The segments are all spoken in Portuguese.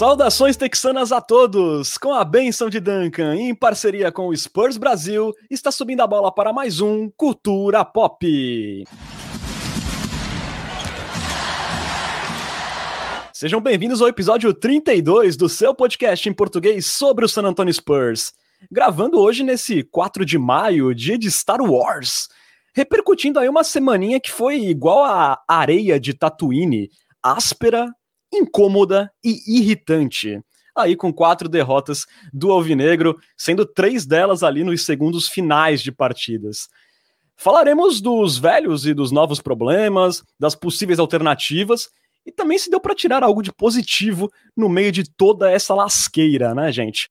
Saudações texanas a todos! Com a benção de Duncan, em parceria com o Spurs Brasil, está subindo a bola para mais um Cultura Pop. Sejam bem-vindos ao episódio 32 do seu podcast em português sobre o San Antonio Spurs. Gravando hoje nesse 4 de maio, dia de Star Wars. Repercutindo aí uma semaninha que foi igual a areia de Tatooine, áspera, incômoda e irritante. Aí com quatro derrotas do Alvinegro, sendo três delas ali nos segundos finais de partidas. Falaremos dos velhos e dos novos problemas, das possíveis alternativas e também se deu para tirar algo de positivo no meio de toda essa lasqueira, né, gente?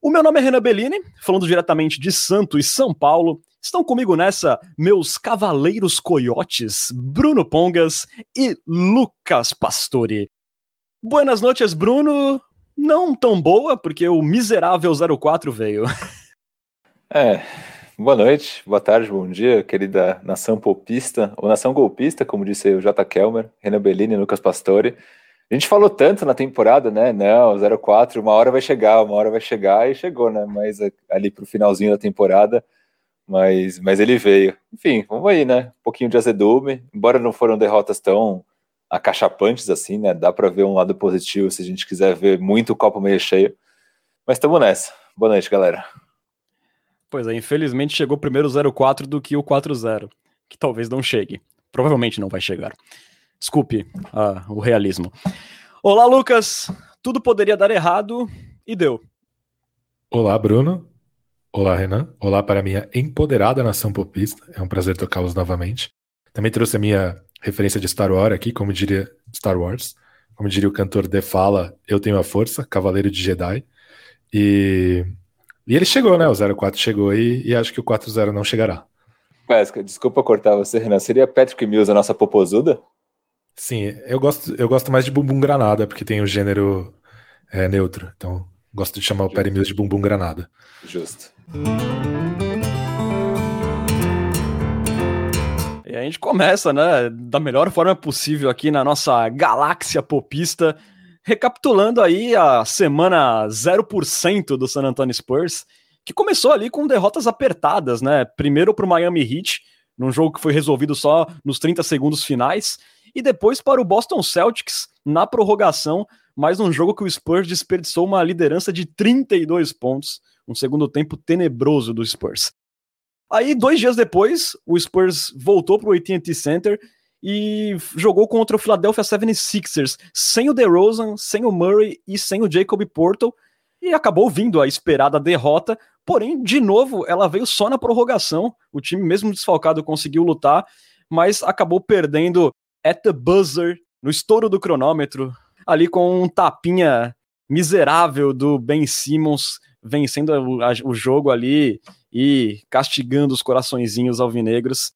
O meu nome é Renan Bellini, falando diretamente de Santos e São Paulo. Estão comigo nessa meus cavaleiros coiotes, Bruno Pongas e Lucas Pastore. Buenas noites, Bruno. Não tão boa, porque o miserável 04 veio. É, boa noite, boa tarde, bom dia, querida nação popista, ou nação golpista, como disse o J. Kelmer, Renan Bellini e Lucas Pastore. A gente falou tanto na temporada, né? Não, 04, uma hora vai chegar, uma hora vai chegar, e chegou, né? Mas ali pro finalzinho da temporada, mas, mas ele veio. Enfim, vamos aí, né? Um pouquinho de azedume, embora não foram derrotas tão acachapantes assim, né? Dá para ver um lado positivo se a gente quiser ver muito o copo meio cheio. Mas estamos nessa. Boa noite, galera. Pois é, infelizmente chegou primeiro o 04 do que o 40, que talvez não chegue. Provavelmente não vai chegar. Desculpe uh, o realismo. Olá, Lucas. Tudo poderia dar errado e deu. Olá, Bruno. Olá, Renan. Olá para a minha empoderada nação popista. É um prazer tocá-los novamente. Também trouxe a minha referência de Star Wars aqui, como diria Star Wars, como diria o cantor De Fala, eu tenho a força, Cavaleiro de Jedi. E, e ele chegou, né? O 04 chegou e, e acho que o 40 não chegará. Pesca, desculpa cortar você, Renan. Seria Patrick Mills a nossa popozuda? Sim, eu gosto, eu gosto mais de Bumbum Granada, porque tem o gênero é, neutro. Então, gosto de chamar Justo. o Perry Mills de Bumbum Granada. Justo. A gente começa, né, da melhor forma possível aqui na nossa galáxia popista, recapitulando aí a semana 0% do San Antonio Spurs, que começou ali com derrotas apertadas, né? Primeiro para o Miami Heat, num jogo que foi resolvido só nos 30 segundos finais, e depois para o Boston Celtics na prorrogação, mais um jogo que o Spurs desperdiçou uma liderança de 32 pontos, um segundo tempo tenebroso do Spurs. Aí, dois dias depois, o Spurs voltou para o AT&T Center e jogou contra o Philadelphia 76ers, sem o DeRozan, sem o Murray e sem o Jacob Portal, e acabou vindo a esperada derrota, porém, de novo, ela veio só na prorrogação, o time mesmo desfalcado conseguiu lutar, mas acabou perdendo at the buzzer, no estouro do cronômetro, ali com um tapinha miserável do Ben Simmons, vencendo o, jogo ali e castigando os coraçõezinhos alvinegros.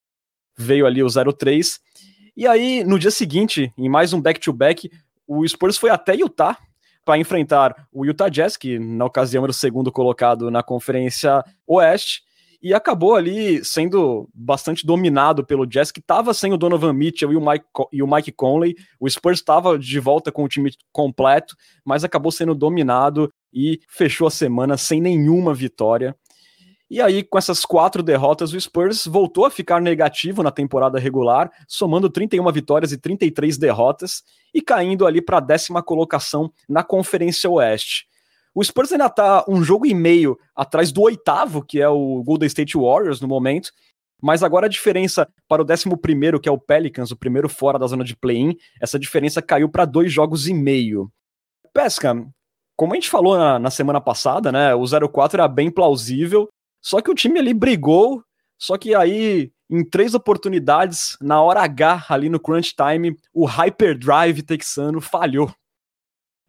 Veio ali o 0-3. E aí, no dia seguinte, em mais um back-to-back, -back, o Spurs foi até Utah para enfrentar o Utah Jazz, que na ocasião era o segundo colocado na Conferência Oeste, e acabou ali sendo bastante dominado pelo Jazz, que estava sem o Donovan Mitchell e o Mike, e o Mike Conley. O Spurs estava de volta com o time completo, mas acabou sendo dominado e fechou a semana sem nenhuma vitória. E aí, com essas quatro derrotas, o Spurs voltou a ficar negativo na temporada regular, somando 31 vitórias e 33 derrotas, e caindo ali para a décima colocação na Conferência Oeste. O Spurs ainda está um jogo e meio atrás do oitavo, que é o Golden State Warriors no momento, mas agora a diferença para o décimo primeiro, que é o Pelicans, o primeiro fora da zona de play-in, essa diferença caiu para dois jogos e meio. Pesca, como a gente falou na, na semana passada, né, o 0-4 era bem plausível, só que o time ali brigou, só que aí, em três oportunidades, na hora H, ali no crunch time, o hyperdrive texano falhou.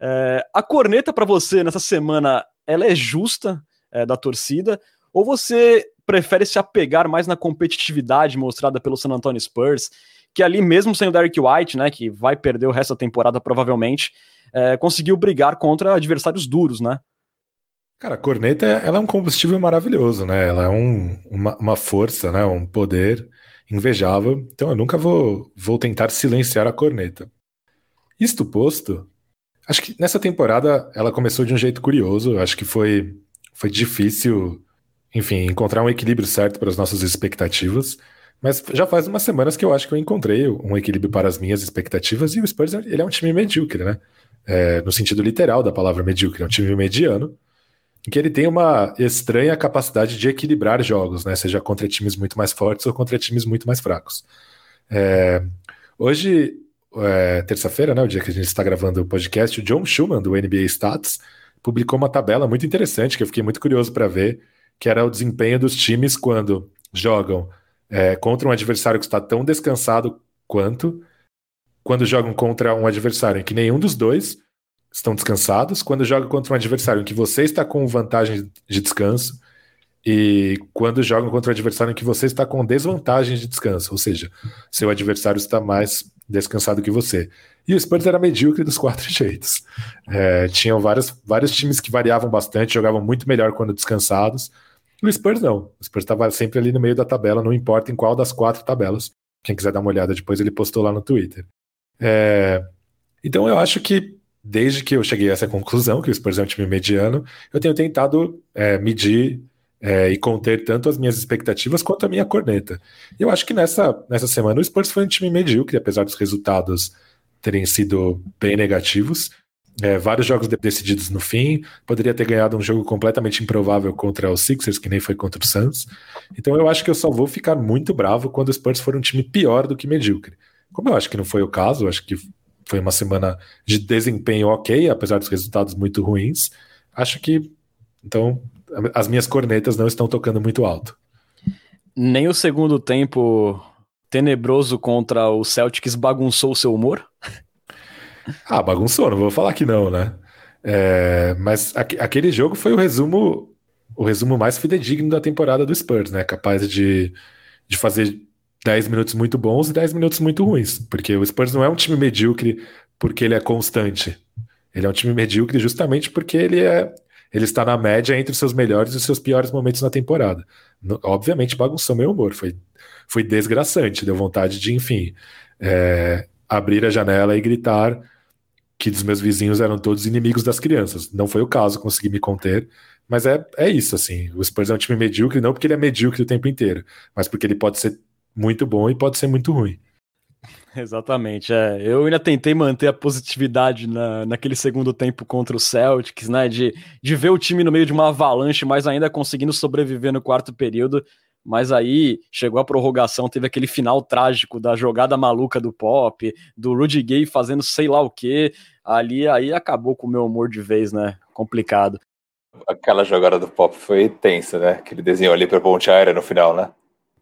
É, a corneta para você nessa semana, ela é justa é, da torcida? Ou você prefere se apegar mais na competitividade mostrada pelo San Antonio Spurs, que ali mesmo sem o Derek White, né, que vai perder o resto da temporada provavelmente, é, conseguiu brigar contra adversários duros, né? Cara, a corneta ela é um combustível maravilhoso, né? Ela é um, uma, uma, força, né? um poder invejável. Então eu nunca vou, vou tentar silenciar a corneta. Isto posto, Acho que nessa temporada ela começou de um jeito curioso. Acho que foi, foi difícil, enfim, encontrar um equilíbrio certo para as nossas expectativas. Mas já faz umas semanas que eu acho que eu encontrei um equilíbrio para as minhas expectativas. E o Spurs ele é um time medíocre, né? É, no sentido literal da palavra medíocre. É um time mediano que ele tem uma estranha capacidade de equilibrar jogos, né? Seja contra times muito mais fortes ou contra times muito mais fracos. É, hoje, é, terça-feira, né, o dia que a gente está gravando o podcast, o John Schumann, do NBA Stats, publicou uma tabela muito interessante que eu fiquei muito curioso para ver, que era o desempenho dos times quando jogam é, contra um adversário que está tão descansado quanto, quando jogam contra um adversário em que nenhum dos dois estão descansados, quando jogam contra um adversário em que você está com vantagem de descanso, e quando jogam contra um adversário em que você está com desvantagem de descanso, ou seja, seu adversário está mais descansado que você. E o Spurs era medíocre dos quatro jeitos. É, tinham vários, vários times que variavam bastante, jogavam muito melhor quando descansados. O Spurs não. O Spurs estava sempre ali no meio da tabela, não importa em qual das quatro tabelas. Quem quiser dar uma olhada depois, ele postou lá no Twitter. É, então eu acho que desde que eu cheguei a essa conclusão, que o Spurs é um time mediano, eu tenho tentado é, medir é, e conter tanto as minhas expectativas quanto a minha corneta. Eu acho que nessa, nessa semana o Spurs foi um time medíocre, apesar dos resultados terem sido bem negativos. É, vários jogos decididos no fim, poderia ter ganhado um jogo completamente improvável contra os Sixers, que nem foi contra o Suns. Então eu acho que eu só vou ficar muito bravo quando o Spurs for um time pior do que medíocre. Como eu acho que não foi o caso, acho que foi uma semana de desempenho ok, apesar dos resultados muito ruins. Acho que, então, as minhas cornetas não estão tocando muito alto. Nem o segundo tempo tenebroso contra o Celtics bagunçou o seu humor? Ah, bagunçou, não vou falar que não, né? É, mas aquele jogo foi o resumo o resumo mais fidedigno da temporada do Spurs, né? Capaz de, de fazer 10 minutos muito bons e 10 minutos muito ruins. Porque o Spurs não é um time medíocre porque ele é constante. Ele é um time medíocre justamente porque ele é. Ele está na média entre os seus melhores e os seus piores momentos na temporada. No, obviamente bagunçou meu humor, foi, foi desgraçante, deu vontade de, enfim, é, abrir a janela e gritar que dos meus vizinhos eram todos inimigos das crianças. Não foi o caso, consegui me conter, mas é, é isso, assim. O Spurs é um time medíocre, não porque ele é medíocre o tempo inteiro, mas porque ele pode ser muito bom e pode ser muito ruim. Exatamente, é. Eu ainda tentei manter a positividade na, naquele segundo tempo contra o Celtics, né? De, de ver o time no meio de uma avalanche, mas ainda conseguindo sobreviver no quarto período. Mas aí chegou a prorrogação, teve aquele final trágico da jogada maluca do Pop, do Rudy Gay fazendo sei lá o que. Ali aí acabou com o meu humor de vez, né? Complicado. Aquela jogada do Pop foi tensa, né? Que ele desenhou ali para ponte aérea no final, né?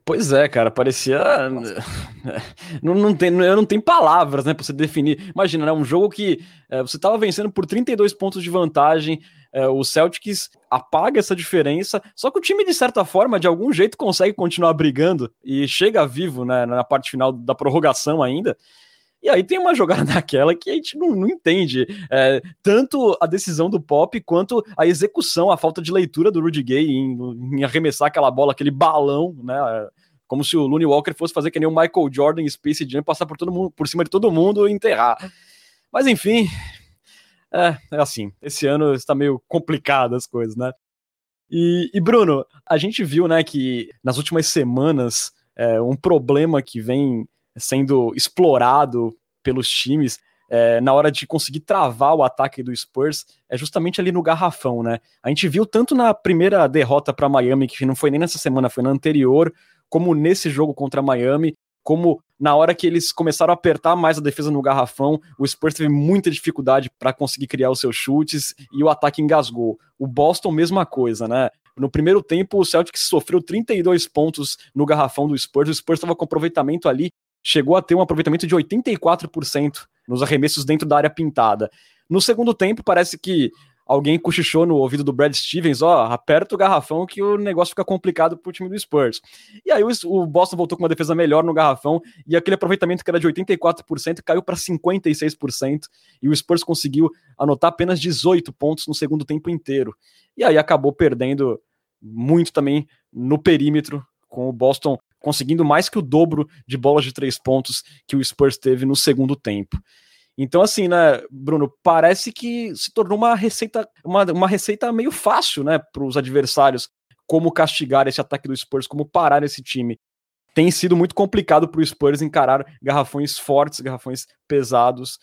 Pois é, cara, parecia. Não, não tem, eu não tenho palavras, né, pra você definir. Imagina, né, um jogo que é, você tava vencendo por 32 pontos de vantagem, é, o Celtics apaga essa diferença, só que o time, de certa forma, de algum jeito consegue continuar brigando e chega vivo, né, na parte final da prorrogação ainda. E aí tem uma jogada daquela que a gente não, não entende. É, tanto a decisão do Pop quanto a execução, a falta de leitura do Rudy Gay em, em arremessar aquela bola, aquele balão, né? Como se o Looney Walker fosse fazer que nem o Michael Jordan Space Jam, passar por todo mundo, por cima de todo mundo e enterrar. Mas enfim, é, é assim. Esse ano está meio complicado as coisas, né? E, e, Bruno, a gente viu, né, que nas últimas semanas é, um problema que vem sendo explorado pelos times é, na hora de conseguir travar o ataque do Spurs é justamente ali no garrafão, né? A gente viu tanto na primeira derrota para Miami, que não foi nem nessa semana, foi na anterior, como nesse jogo contra Miami, como na hora que eles começaram a apertar mais a defesa no garrafão, o Spurs teve muita dificuldade para conseguir criar os seus chutes e o ataque engasgou. O Boston, mesma coisa, né? No primeiro tempo, o Celtics sofreu 32 pontos no garrafão do Spurs, o Spurs estava com aproveitamento ali chegou a ter um aproveitamento de 84% nos arremessos dentro da área pintada. No segundo tempo, parece que alguém cochichou no ouvido do Brad Stevens, ó, oh, aperta o garrafão que o negócio fica complicado pro time do Spurs. E aí o, Boston voltou com uma defesa melhor no garrafão e aquele aproveitamento que era de 84% caiu para 56% e o Spurs conseguiu anotar apenas 18 pontos no segundo tempo inteiro. E aí acabou perdendo muito também no perímetro, com o Boston conseguindo mais que o dobro de bolas de três pontos que o Spurs teve no segundo tempo. Então, assim, né, Bruno, parece que se tornou uma receita, uma, uma receita meio fácil, né, para os adversários, como castigar esse ataque do Spurs, como parar esse time. Tem sido muito complicado para o Spurs encarar garrafões fortes, garrafões pesados,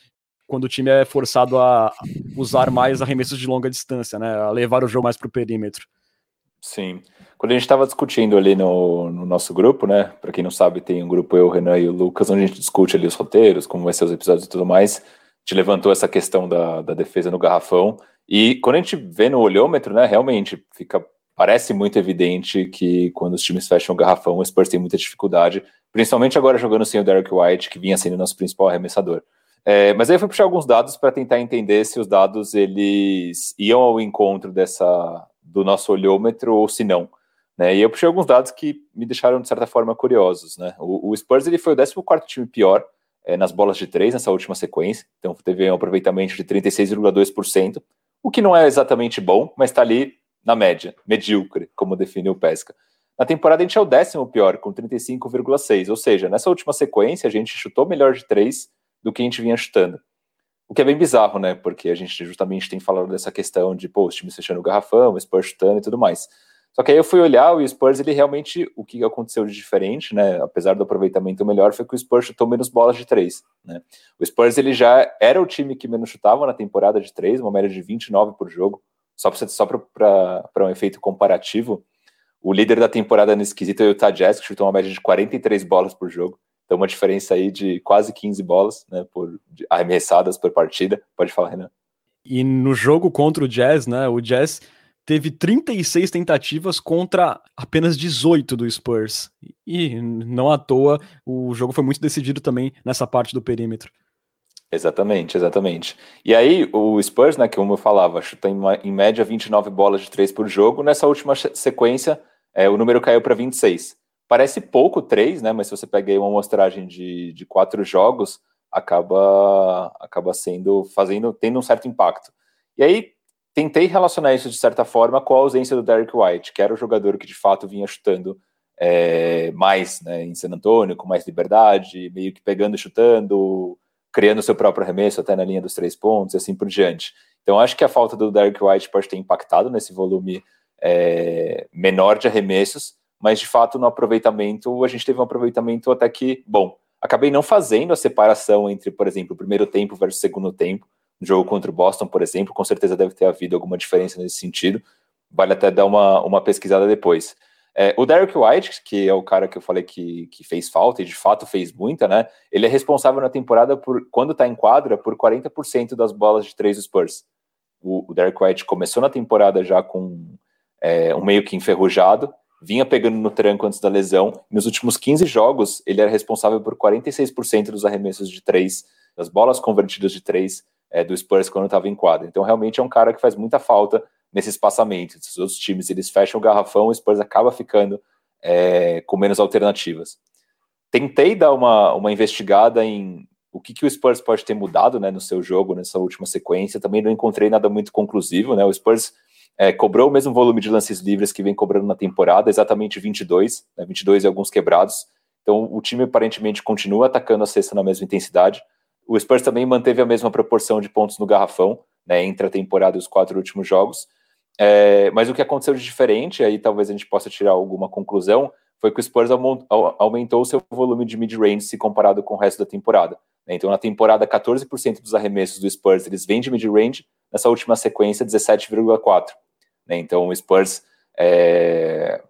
quando o time é forçado a usar mais arremessos de longa distância, né, a levar o jogo mais para o perímetro. Sim. Quando a gente estava discutindo ali no, no, nosso grupo, né? Para quem não sabe, tem um grupo eu, o Renan e o Lucas, onde a gente discute ali os roteiros, como vai ser os episódios e tudo mais. A gente levantou essa questão da, da defesa no garrafão. E quando a gente vê no olhômetro, né? Realmente fica parece muito evidente que quando os times fecham o garrafão, o Spurs tem muita dificuldade, principalmente agora jogando sem o Derek White, que vinha sendo nosso principal arremessador. É, mas aí eu fui puxar alguns dados para tentar entender se os dados eles iam ao encontro dessa do nosso olhômetro ou se não. Né? E eu puxei alguns dados que me deixaram, de certa forma, curiosos. Né? O, o Spurs ele foi o 14 time pior é, nas bolas de três nessa última sequência, então teve um aproveitamento de 36,2%, o que não é exatamente bom, mas está ali na média, medíocre, como define o Pesca. Na temporada a gente é o décimo pior, com 35,6%, ou seja, nessa última sequência a gente chutou melhor de três do que a gente vinha chutando. O que é bem bizarro, né? Porque a gente justamente tem falado dessa questão de, pô, os times fechando o garrafão, o Spurs chutando e tudo mais. Só que aí eu fui olhar o Spurs, ele realmente, o que aconteceu de diferente, né? Apesar do aproveitamento melhor, foi que o Spurs chutou menos bolas de três, né? O Spurs, ele já era o time que menos chutava na temporada de três, uma média de 29 por jogo. Só para só para um efeito comparativo, o líder da temporada nesse quesito é o Utah Jazz, que chutou uma média de 43 bolas por jogo. Então, uma diferença aí de quase 15 bolas, né, por arremessadas por partida. Pode falar, Renan. E no jogo contra o Jazz, né, o Jazz teve 36 tentativas contra apenas 18 do Spurs. E não à toa, o jogo foi muito decidido também nessa parte do perímetro. Exatamente, exatamente. E aí, o Spurs, né, que como eu falava, chuta em, em média 29 bolas de 3 por jogo. Nessa última sequência, é, o número caiu para 26. Parece pouco três, né? Mas se você pega aí uma amostragem de, de quatro jogos, acaba acaba sendo fazendo tendo um certo impacto. E aí tentei relacionar isso de certa forma com a ausência do Derek White, que era o jogador que de fato vinha chutando é, mais né, em San Antonio, com mais liberdade, meio que pegando e chutando, criando seu próprio arremesso até na linha dos três pontos e assim por diante. Então acho que a falta do Derek White pode ter impactado nesse volume é, menor de arremessos, mas de fato no aproveitamento a gente teve um aproveitamento até que bom. Acabei não fazendo a separação entre, por exemplo, o primeiro tempo versus o segundo tempo. No jogo contra o Boston, por exemplo, com certeza deve ter havido alguma diferença nesse sentido. Vale até dar uma, uma pesquisada depois. É, o Derek White, que é o cara que eu falei que, que fez falta e de fato fez muita, né? Ele é responsável na temporada por, quando tá em quadra, por 40% das bolas de três Spurs. O, o Derek White começou na temporada já com é, um meio que enferrujado, vinha pegando no tranco antes da lesão. Nos últimos 15 jogos, ele era responsável por 46% dos arremessos de três, das bolas convertidas de três é, do Spurs quando estava em quadra. Então, realmente é um cara que faz muita falta nesse espaçamento. Os outros times eles fecham o garrafão, o Spurs acaba ficando é, com menos alternativas. Tentei dar uma, uma investigada em o que, que o Spurs pode ter mudado né, no seu jogo nessa última sequência. Também não encontrei nada muito conclusivo. Né? O Spurs é, cobrou o mesmo volume de lances livres que vem cobrando na temporada, exatamente 22, né, 22 e alguns quebrados. Então o time aparentemente continua atacando a cesta na mesma intensidade. O Spurs também manteve a mesma proporção de pontos no garrafão, né, entre a temporada e os quatro últimos jogos. É, mas o que aconteceu de diferente, aí talvez a gente possa tirar alguma conclusão, foi que o Spurs aumentou o seu volume de mid-range se comparado com o resto da temporada. Né. Então, na temporada, 14% dos arremessos do Spurs eles vêm de mid-range, nessa última sequência, 17,4%. Né? Então o Spurs é,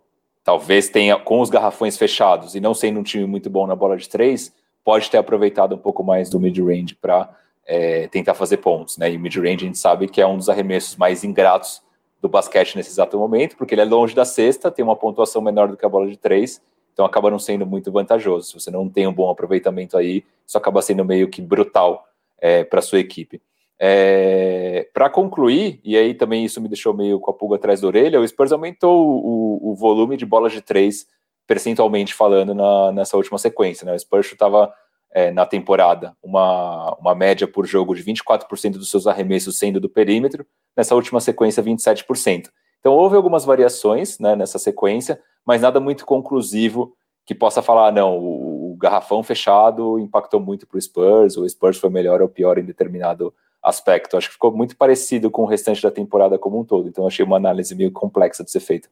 talvez tenha, com os garrafões fechados e não sendo um time muito bom na bola de três, pode ter aproveitado um pouco mais do mid-range para é, tentar fazer pontos. Né? E mid-range a gente sabe que é um dos arremessos mais ingratos do basquete nesse exato momento, porque ele é longe da cesta, tem uma pontuação menor do que a bola de três, então acaba não sendo muito vantajoso. Se você não tem um bom aproveitamento aí, isso acaba sendo meio que brutal é, para sua equipe. É, para concluir, e aí também isso me deixou meio com a pulga atrás da orelha, o Spurs aumentou o, o volume de bolas de três, percentualmente falando, na, nessa última sequência. Né? O Spurs chutava é, na temporada uma, uma média por jogo de 24% dos seus arremessos sendo do perímetro, nessa última sequência, 27%. Então houve algumas variações né, nessa sequência, mas nada muito conclusivo que possa falar, não, o, garrafão fechado impactou muito para o Spurs, o Spurs foi melhor ou pior em determinado aspecto. Acho que ficou muito parecido com o restante da temporada como um todo, então achei uma análise meio complexa de ser feita.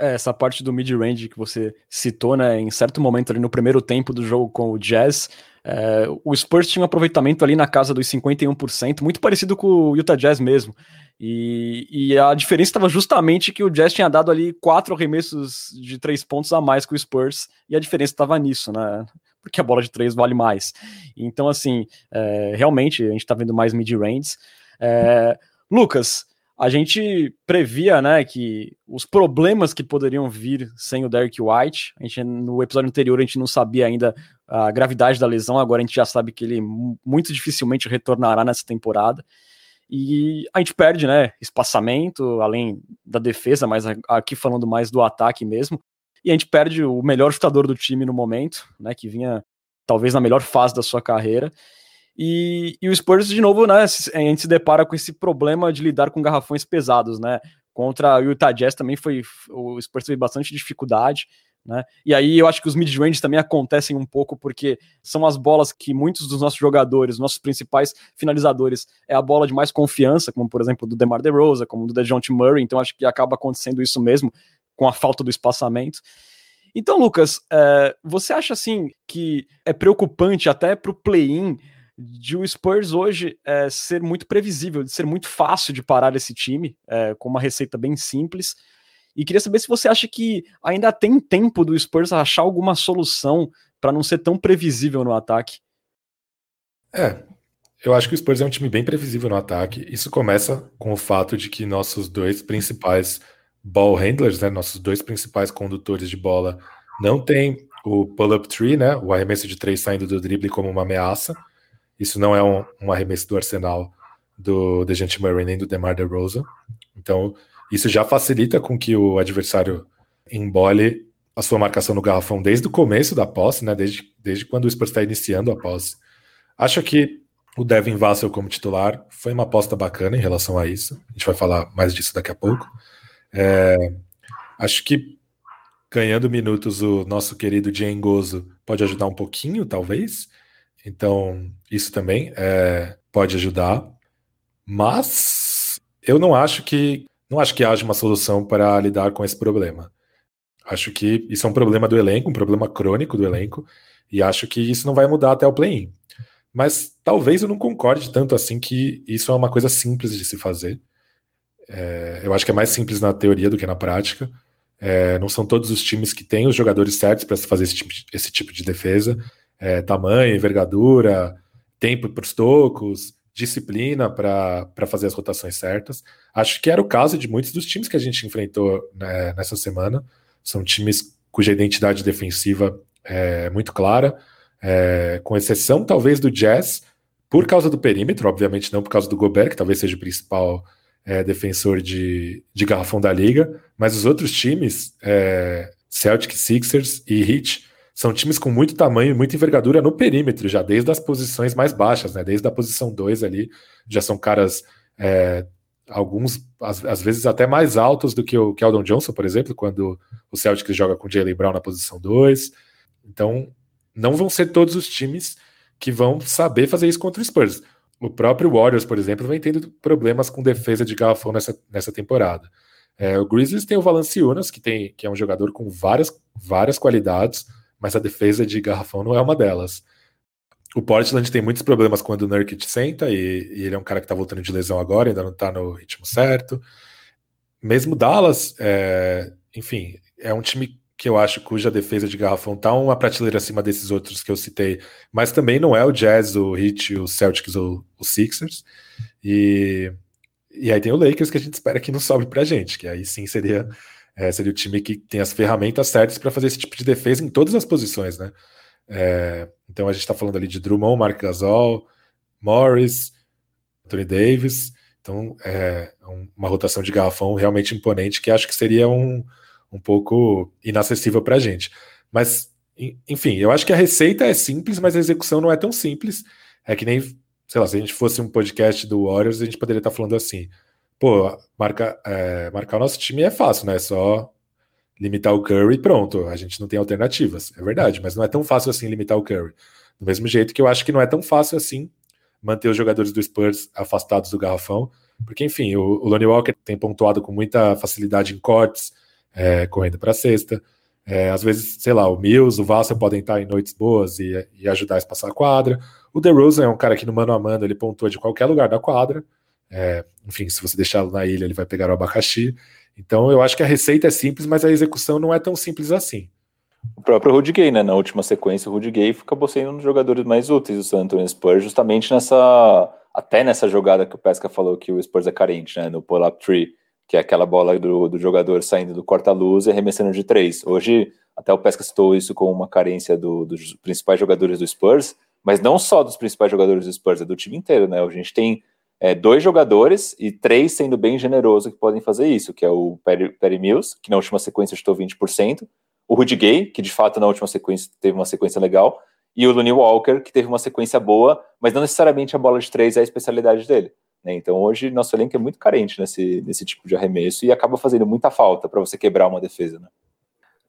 É, essa parte do mid-range que você citou, né, em certo momento ali no primeiro tempo do jogo com o Jazz, é, o Spurs tinha um aproveitamento ali na casa dos 51%, muito parecido com o Utah Jazz mesmo. E, e a diferença estava justamente que o Jazz tinha dado ali quatro arremessos de três pontos a mais que o Spurs, e a diferença estava nisso, né? Porque a bola de três vale mais. Então, assim, é, realmente a gente está vendo mais mid-range. É, Lucas, a gente previa, né, que os problemas que poderiam vir sem o Derek White, a gente no episódio anterior a gente não sabia ainda a gravidade da lesão, agora a gente já sabe que ele muito dificilmente retornará nessa temporada. E a gente perde, né, espaçamento, além da defesa, mas aqui falando mais do ataque mesmo. E a gente perde o melhor chutador do time no momento, né, que vinha talvez na melhor fase da sua carreira. E, e o Spurs, de novo, né, a gente se depara com esse problema de lidar com garrafões pesados, né? Contra o Utah Jazz também foi. O Spurs teve bastante dificuldade. Né? E aí eu acho que os mid-range também acontecem um pouco porque são as bolas que muitos dos nossos jogadores, nossos principais finalizadores, é a bola de mais confiança, como por exemplo do DeMar DeRozan, como do DeJounte Murray, então acho que acaba acontecendo isso mesmo com a falta do espaçamento. Então, Lucas, é, você acha assim que é preocupante até para o play-in de o Spurs hoje é, ser muito previsível, de ser muito fácil de parar esse time, é, com uma receita bem simples. E queria saber se você acha que ainda tem tempo do Spurs achar alguma solução para não ser tão previsível no ataque. É, eu acho que o Spurs é um time bem previsível no ataque. Isso começa com o fato de que nossos dois principais ball handlers, né, nossos dois principais condutores de bola, não tem o pull-up tree, né, o arremesso de três saindo do drible como uma ameaça. Isso não é um, um arremesso do arsenal do DeJounte Murray nem do DeMar DeRozan. Então, isso já facilita com que o adversário embole a sua marcação no garrafão desde o começo da posse, né? Desde, desde quando o Spurs está iniciando a posse. Acho que o Devin Vassell como titular foi uma aposta bacana em relação a isso. A gente vai falar mais disso daqui a pouco. É, acho que ganhando minutos o nosso querido Jane Gozo pode ajudar um pouquinho, talvez. Então, isso também é, pode ajudar. Mas eu não acho que não acho que haja uma solução para lidar com esse problema. Acho que isso é um problema do elenco, um problema crônico do elenco, e acho que isso não vai mudar até o play-in. Mas talvez eu não concorde tanto assim que isso é uma coisa simples de se fazer. É, eu acho que é mais simples na teoria do que na prática. É, não são todos os times que têm os jogadores certos para fazer esse tipo, esse tipo de defesa é, tamanho, envergadura, tempo para os tocos, disciplina para fazer as rotações certas. Acho que era o caso de muitos dos times que a gente enfrentou né, nessa semana. São times cuja identidade defensiva é muito clara, é, com exceção talvez do Jazz, por causa do perímetro, obviamente não por causa do Gobert, que talvez seja o principal é, defensor de, de garrafão da liga, mas os outros times, é, Celtic, Sixers e Heat, são times com muito tamanho e muita envergadura no perímetro, já desde as posições mais baixas, né? Desde a posição 2 ali, já são caras, é, alguns, às, às, vezes até mais altos do que o Keldon Johnson, por exemplo, quando o Celtics joga com o Jalen Brown na posição 2. Então, não vão ser todos os times que vão saber fazer isso contra o Spurs. O próprio Warriors, por exemplo, vem tendo problemas com defesa de garrafão nessa, nessa temporada. É, o Grizzlies tem o Valanciunas, que, tem, que é um jogador com várias, várias qualidades, mas a defesa de garrafão não é uma delas. O Portland tem muitos problemas quando o Nurkic senta, e, e ele é um cara que está voltando de lesão agora, ainda não está no ritmo certo. Mesmo Dallas, é, enfim, é um time que eu acho cuja defesa de garrafão está uma prateleira acima desses outros que eu citei, mas também não é o Jazz, o Heat, o Celtics ou o Sixers. E, e aí tem o Lakers que a gente espera que não sobe pra gente, que aí sim seria é, seria o time que tem as ferramentas certas para fazer esse tipo de defesa em todas as posições, né? É, então a gente está falando ali de Drummond, Mark Gasol, Morris, Anthony Davis. Então é uma rotação de garrafão realmente imponente que acho que seria um, um pouco inacessível para a gente. Mas, enfim, eu acho que a receita é simples, mas a execução não é tão simples. É que nem, sei lá, se a gente fosse um podcast do Warriors, a gente poderia estar tá falando assim: pô, marca, é, marcar o nosso time é fácil, né? É só limitar o Curry, pronto, a gente não tem alternativas. É verdade, mas não é tão fácil assim limitar o Curry. Do mesmo jeito que eu acho que não é tão fácil assim manter os jogadores do Spurs afastados do garrafão, porque, enfim, o, o Lonnie Walker tem pontuado com muita facilidade em cortes, é, correndo para a cesta. É, às vezes, sei lá, o Mills, o Vassell podem estar em noites boas e, e ajudar a espaçar a quadra. O DeRozan é um cara que no mano a mano ele pontua de qualquer lugar da quadra. É, enfim, se você deixá-lo na ilha, ele vai pegar o abacaxi. Então eu acho que a receita é simples, mas a execução não é tão simples assim. O próprio Rudy Gay, né? Na última sequência, o Rudy Gay acabou sendo um dos jogadores mais úteis do San Antonio Spurs, justamente nessa. Até nessa jogada que o Pesca falou que o Spurs é carente, né? No pull-up tree, que é aquela bola do, do jogador saindo do corta-luz e arremessando de três. Hoje, até o Pesca citou isso como uma carência do, dos principais jogadores do Spurs, mas não só dos principais jogadores do Spurs, é do time inteiro, né? A gente tem é, dois jogadores e três sendo bem generosos que podem fazer isso, que é o Perry, Perry Mills, que na última sequência chutou 20%, o Rudy Gay, que de fato na última sequência teve uma sequência legal, e o Looney Walker, que teve uma sequência boa, mas não necessariamente a bola de três é a especialidade dele. Né? Então hoje nosso elenco é muito carente nesse, nesse tipo de arremesso e acaba fazendo muita falta para você quebrar uma defesa. Né?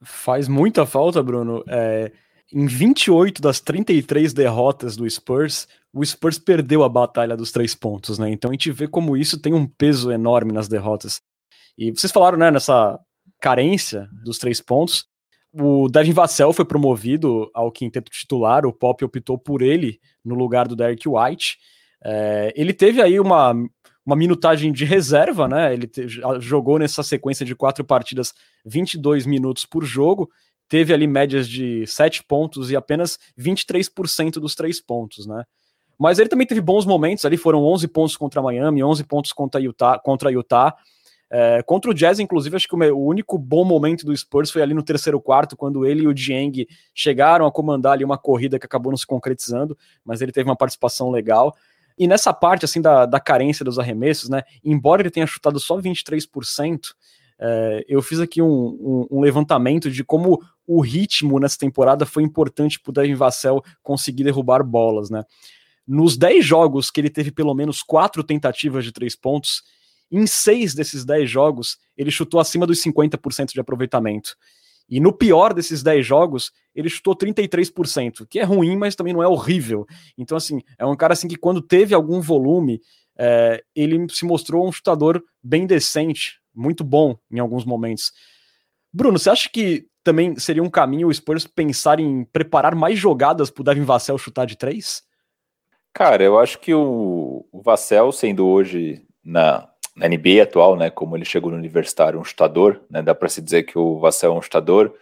Faz muita falta, Bruno. É, em 28 das 33 derrotas do Spurs, o Spurs perdeu a batalha dos três pontos, né? Então a gente vê como isso tem um peso enorme nas derrotas. E vocês falaram, né, nessa carência dos três pontos. O Devin Vassell foi promovido ao quinteto titular, o Pop optou por ele no lugar do Derek White. É, ele teve aí uma, uma minutagem de reserva, né? Ele te, jogou nessa sequência de quatro partidas 22 minutos por jogo teve ali médias de 7 pontos e apenas 23% dos três pontos, né? Mas ele também teve bons momentos ali, foram 11 pontos contra Miami, 11 pontos contra Utah, contra Utah. É, contra o Jazz, inclusive, acho que o, único bom momento do Spurs foi ali no terceiro quarto, quando ele e o Dieng chegaram a comandar ali uma corrida que acabou não se concretizando, mas ele teve uma participação legal. E nessa parte, assim, da, da carência dos arremessos, né, embora ele tenha chutado só 23%, é, eu fiz aqui um, um, um, levantamento de como o ritmo nessa temporada foi importante para o Devin Vassell conseguir derrubar bolas, né? Nos 10 jogos que ele teve pelo menos quatro tentativas de três pontos, em seis desses 10 jogos ele chutou acima dos 50% de aproveitamento. E no pior desses 10 jogos, ele chutou 33%, que é ruim, mas também não é horrível. Então, assim, é um cara assim que quando teve algum volume, é, ele se mostrou um chutador bem decente, muito bom em alguns momentos. Bruno, você acha que também seria um caminho o Spurs pensar em preparar mais jogadas para o Devin Vassell chutar de três? Cara, eu acho que o, o Vassell, sendo hoje na, na, NBA atual, né, como ele chegou no universitário, um chutador, né, dá para se dizer que o Vassell é um chutador,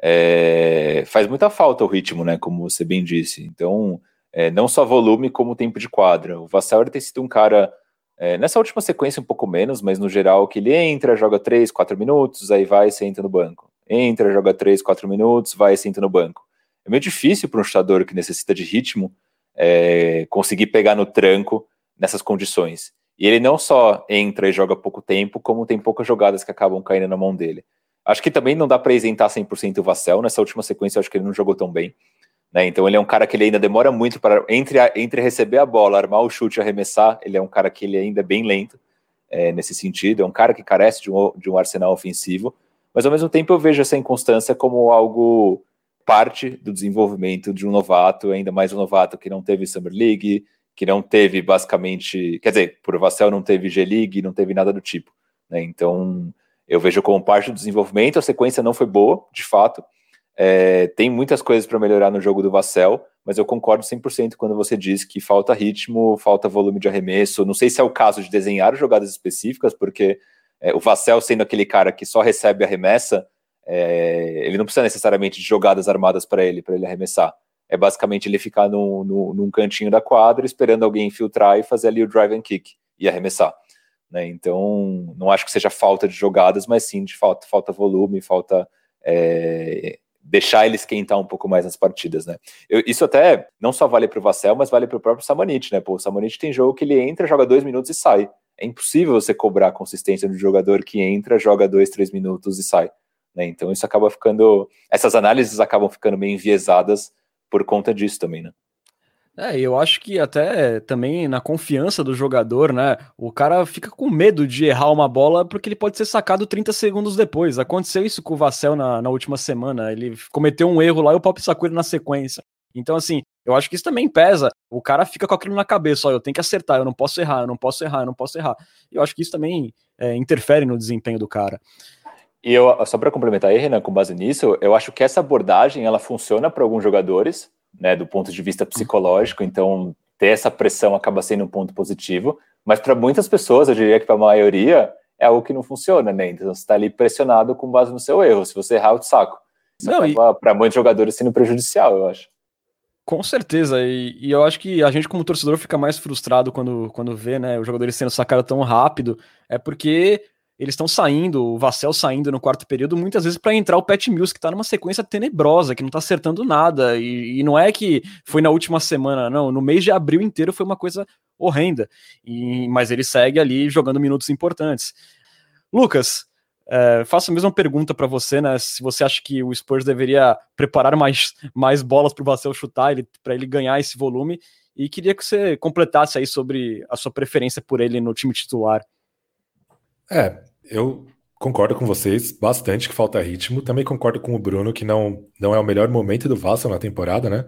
é, faz muita falta o ritmo, né, como você bem disse. Então, é, não só volume, como tempo de quadra. O Vassell tem sido um cara é, nessa última sequência, um pouco menos, mas no geral, que ele entra, joga 3, 4 minutos, aí vai e senta no banco. Entra, joga 3, 4 minutos, vai e senta no banco. É meio difícil para um chutador que necessita de ritmo é, conseguir pegar no tranco nessas condições. E ele não só entra e joga pouco tempo, como tem poucas jogadas que acabam caindo na mão dele. Acho que também não dá para isentar 100% o Vassell. Nessa última sequência, acho que ele não jogou tão bem. Né? Então ele é um cara que ele ainda demora muito para entre, entre receber a bola, armar o chute e arremessar. Ele é um cara que ele ainda é bem lento é, nesse sentido. É um cara que carece de um, de um arsenal ofensivo, mas ao mesmo tempo eu vejo essa inconstância como algo parte do desenvolvimento de um novato, ainda mais um novato que não teve Summer League, que não teve basicamente, quer dizer, por Vassell não teve G-League, não teve nada do tipo. Né? Então eu vejo como parte do desenvolvimento. A sequência não foi boa, de fato. É, tem muitas coisas para melhorar no jogo do Vassell, mas eu concordo 100% quando você diz que falta ritmo, falta volume de arremesso. Não sei se é o caso de desenhar jogadas específicas, porque é, o Vassell, sendo aquele cara que só recebe arremessa, é, ele não precisa necessariamente de jogadas armadas para ele, para ele arremessar. É basicamente ele ficar no, no, num cantinho da quadra esperando alguém infiltrar e fazer ali o drive and kick e arremessar. Né? Então, não acho que seja falta de jogadas, mas sim de falta, falta volume, falta é, deixar ele esquentar um pouco mais nas partidas, né? Eu, isso até não só vale para o Vassell, mas vale para o próprio Samanit, né? Pô, o Samanit tem jogo que ele entra, joga dois minutos e sai. É impossível você cobrar a consistência do jogador que entra, joga dois, três minutos e sai. Né? Então isso acaba ficando. Essas análises acabam ficando meio enviesadas por conta disso também, né? É, eu acho que até também na confiança do jogador, né? O cara fica com medo de errar uma bola porque ele pode ser sacado 30 segundos depois. Aconteceu isso com o Vassell na, na última semana. Ele cometeu um erro lá e o Pop sacou ele na sequência. Então, assim, eu acho que isso também pesa. O cara fica com aquilo na cabeça, ó, eu tenho que acertar, eu não posso errar, eu não posso errar, eu não posso errar. E eu acho que isso também é, interfere no desempenho do cara. E eu, só para complementar aí, Renan, com base nisso, eu acho que essa abordagem ela funciona para alguns jogadores, né, do ponto de vista psicológico, então ter essa pressão acaba sendo um ponto positivo, mas para muitas pessoas, eu diria que para a maioria, é algo que não funciona, né? Então você está ali pressionado com base no seu erro. Se você errar, eu te saco. Isso não, acaba, e... para muitos jogadores, sendo prejudicial, eu acho. Com certeza, e, e, eu acho que a gente, como torcedor, fica mais frustrado quando, quando vê né, os jogadores sendo sacados tão rápido, é porque eles estão saindo, o Vassell saindo no quarto período, muitas vezes para entrar o Pat Mills, que tá numa sequência tenebrosa, que não tá acertando nada. E, e, não é que foi na última semana, não. No mês de abril inteiro foi uma coisa horrenda. E, mas ele segue ali jogando minutos importantes. Lucas, é, faço a mesma pergunta para você, né? Se você acha que o Spurs deveria preparar mais, mais bolas para o Vassell chutar, ele, para ele ganhar esse volume. E queria que você completasse aí sobre a sua preferência por ele no time titular. É, eu concordo com vocês bastante que falta ritmo. Também concordo com o Bruno que não, não é o melhor momento do Vassal na temporada, né?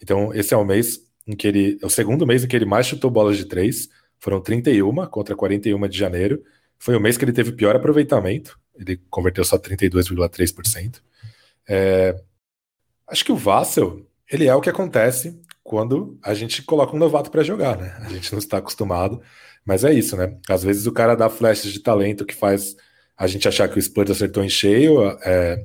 Então, esse é o mês em que ele. É o segundo mês em que ele mais chutou bolas de três. Foram 31 contra 41 de janeiro. Foi o mês que ele teve pior aproveitamento. Ele converteu só 32,3%. É, acho que o Vassel, ele é o que acontece quando a gente coloca um novato para jogar, né? A gente não está acostumado. Mas é isso, né? Às vezes o cara dá flashes de talento que faz a gente achar que o Spurs acertou em cheio, é,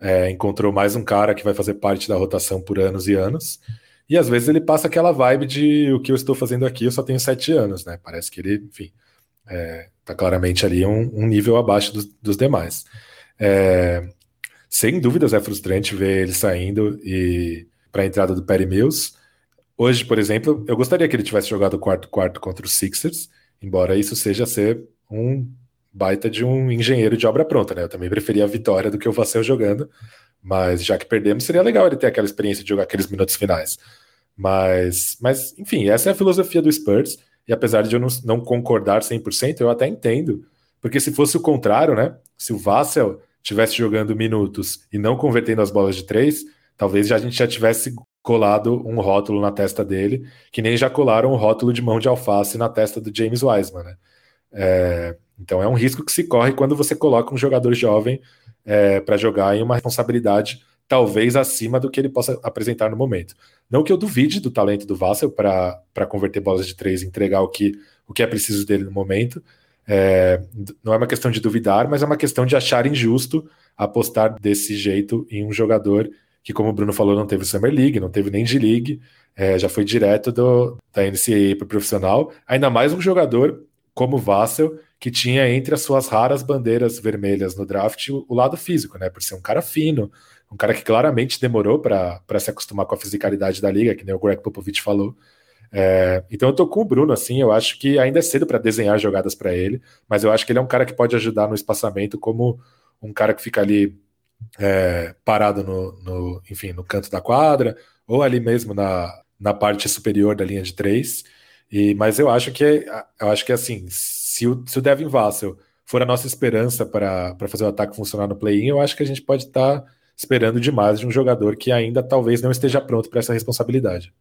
é, encontrou mais um cara que vai fazer parte da rotação por anos e anos. E às vezes ele passa aquela vibe de o que eu estou fazendo aqui, eu só tenho sete anos, né? Parece que ele, enfim, é, tá claramente ali um, um nível abaixo dos, dos demais. É, sem dúvidas é frustrante ver ele saindo e para a entrada do Perry Mills. Hoje, por exemplo, eu gostaria que ele tivesse jogado o quarto quarto contra os Sixers, embora isso seja ser um baita de um engenheiro de obra pronta, né? Eu também preferia a vitória do que o Vassell jogando, mas já que perdemos, seria legal ele ter aquela experiência de jogar aqueles minutos finais. Mas, mas enfim, essa é a filosofia do Spurs, e apesar de eu não, não concordar 100%, eu até entendo, porque se fosse o contrário, né? Se o Vassell tivesse jogando minutos e não convertendo as bolas de três, talvez já a gente já tivesse colado um rótulo na testa dele, que nem já colaram um rótulo de mão de alface na testa do James Wiseman, né? É, então é um risco que se corre quando você coloca um jogador jovem é, para jogar em uma responsabilidade talvez acima do que ele possa apresentar no momento. Não que eu duvide do talento do Vassel para converter bolas de três e entregar o que, o que é preciso dele no momento. É, não é uma questão de duvidar, mas é uma questão de achar injusto apostar desse jeito em um jogador que, como o Bruno falou, não teve Summer League, não teve nem G-League, é, já foi direto do, da NCAA para o profissional. Ainda mais um jogador como Vassell, que tinha entre as suas raras bandeiras vermelhas no draft o, o lado físico, né? Por ser um cara fino, um cara que claramente demorou para se acostumar com a fisicalidade da liga, que nem o Greg Popovich falou. É, então eu tô com o Bruno, assim, eu acho que ainda é cedo para desenhar jogadas para ele, mas eu acho que ele é um cara que pode ajudar no espaçamento como um cara que fica ali é, parado no, no, enfim, no canto da quadra, ou ali mesmo na, na parte superior da linha de três. E, mas eu acho que eu acho que assim, se o, se o Devin Vassell for a nossa esperança para fazer o ataque funcionar no play-in, eu acho que a gente pode estar tá esperando demais de um jogador que ainda talvez não esteja pronto para essa responsabilidade.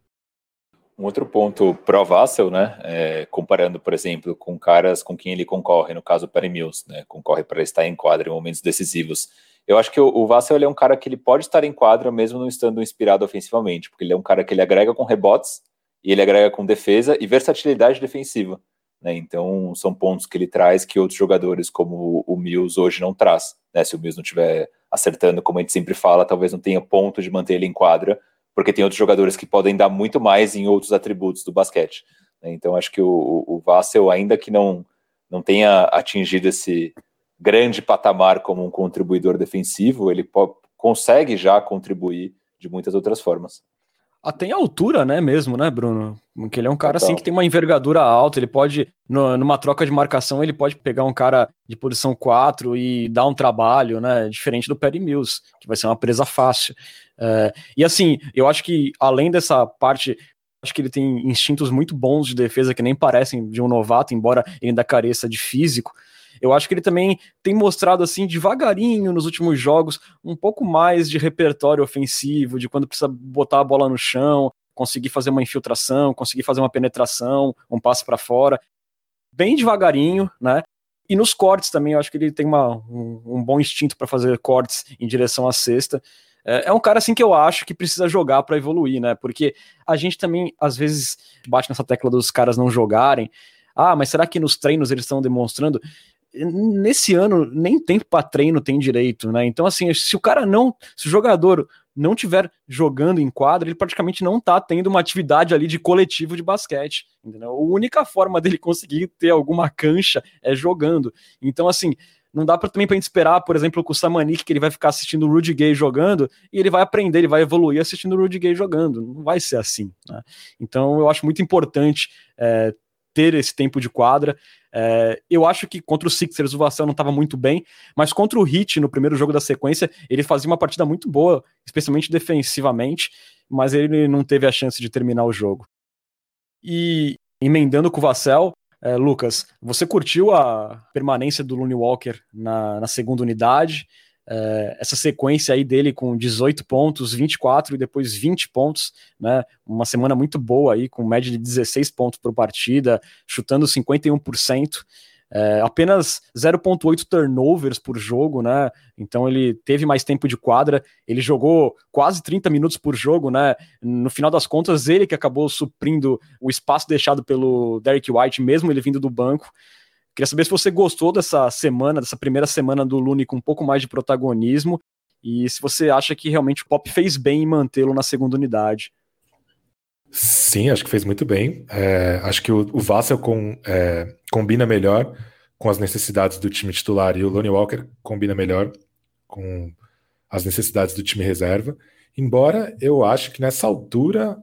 Um outro ponto pro Vassell, né, é, comparando, por exemplo, com caras com quem ele concorre, no caso o Perry Mills, né, concorre para estar em quadra em momentos decisivos. Eu acho que o, o Vassell é um cara que ele pode estar em quadra mesmo não estando inspirado ofensivamente, porque ele é um cara que ele agrega com rebotes e ele agrega com defesa e versatilidade defensiva. Né? Então são pontos que ele traz que outros jogadores como o, Mills hoje não traz. Né? Se o Mills não estiver acertando, como a gente sempre fala, talvez não tenha ponto de manter ele em quadra, porque tem outros jogadores que podem dar muito mais em outros atributos do basquete. Né? Então acho que o, o Vassell, ainda que não, não tenha atingido esse grande patamar como um contribuidor defensivo, ele consegue já contribuir de muitas outras formas. Até em altura, né, mesmo, né, Bruno? Porque ele é um cara assim que tem uma envergadura alta, ele pode, no, numa troca de marcação, ele pode pegar um cara de posição 4 e dar um trabalho, né, diferente do Perry Mills, que vai ser uma presa fácil. É, e assim, eu acho que além dessa parte Acho que ele tem instintos muito bons de defesa que nem parecem de um novato, embora ele ainda careça de físico. Eu acho que ele também tem mostrado assim devagarinho nos últimos jogos um pouco mais de repertório ofensivo, de quando precisa botar a bola no chão, conseguir fazer uma infiltração, conseguir fazer uma penetração, um passe para fora, bem devagarinho, né? E nos cortes também, eu acho que ele tem uma, um, um bom instinto para fazer cortes em direção à cesta. É, é um cara assim que eu acho que precisa jogar para evoluir, né? Porque a gente também às vezes bate nessa tecla dos caras não jogarem. Ah, mas será que nos treinos eles estão demonstrando? Nesse ano nem tempo para treino tem direito, né? Então assim, se o cara não, se o jogador não tiver jogando em quadra, ele praticamente não tá tendo uma atividade ali de coletivo de basquete, entendeu? A única forma dele conseguir ter alguma cancha é jogando. Então assim, não dá pra, também para gente esperar, por exemplo, com o Samanik, que ele vai ficar assistindo o Rudy Gay jogando e ele vai aprender, ele vai evoluir assistindo o Rudy Gay jogando. Não vai ser assim. Né? Então eu acho muito importante é, ter esse tempo de quadra. É, eu acho que contra o Sixers o Vassell não estava muito bem, mas contra o Heat no primeiro jogo da sequência ele fazia uma partida muito boa, especialmente defensivamente, mas ele não teve a chance de terminar o jogo. E emendando com o Vassell, é, Lucas, você curtiu a permanência do Looney Walker na, na segunda unidade? É, essa sequência aí dele com 18 pontos, 24 e depois 20 pontos, né? Uma semana muito boa aí, com média de 16 pontos por partida, chutando 51%. É, apenas 0,8 turnovers por jogo, né? Então ele teve mais tempo de quadra, ele jogou quase 30 minutos por jogo, né? No final das contas, ele que acabou suprindo o espaço deixado pelo Derek White, mesmo ele vindo do banco. Queria saber se você gostou dessa semana, dessa primeira semana do Lune com um pouco mais de protagonismo e se você acha que realmente o Pop fez bem em mantê-lo na segunda unidade. Sim, acho que fez muito bem. É, acho que o, o Vassel com, é, combina melhor com as necessidades do time titular e o Lonnie Walker combina melhor com as necessidades do time reserva. Embora eu acho que nessa altura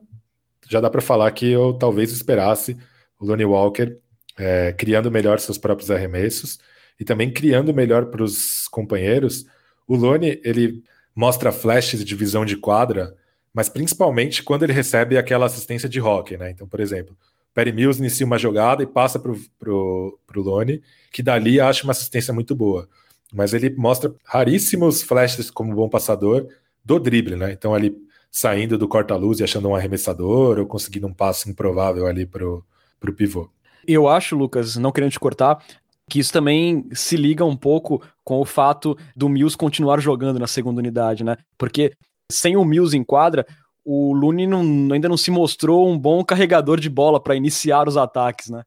já dá para falar que eu talvez esperasse o Lonnie Walker é, criando melhor seus próprios arremessos e também criando melhor para os companheiros. O Lonnie ele mostra flashes de visão de quadra mas principalmente quando ele recebe aquela assistência de rock, né? Então, por exemplo, Perry Mills inicia uma jogada e passa para o Lone, que dali acha uma assistência muito boa. Mas ele mostra raríssimos flashes como bom passador do drible, né? Então, ali saindo do corta-luz e achando um arremessador, ou conseguindo um passe improvável ali para o pivô. Eu acho, Lucas, não querendo te cortar, que isso também se liga um pouco com o fato do Mills continuar jogando na segunda unidade, né? Porque sem o Mills em quadra, o Lune ainda não se mostrou um bom carregador de bola para iniciar os ataques, né?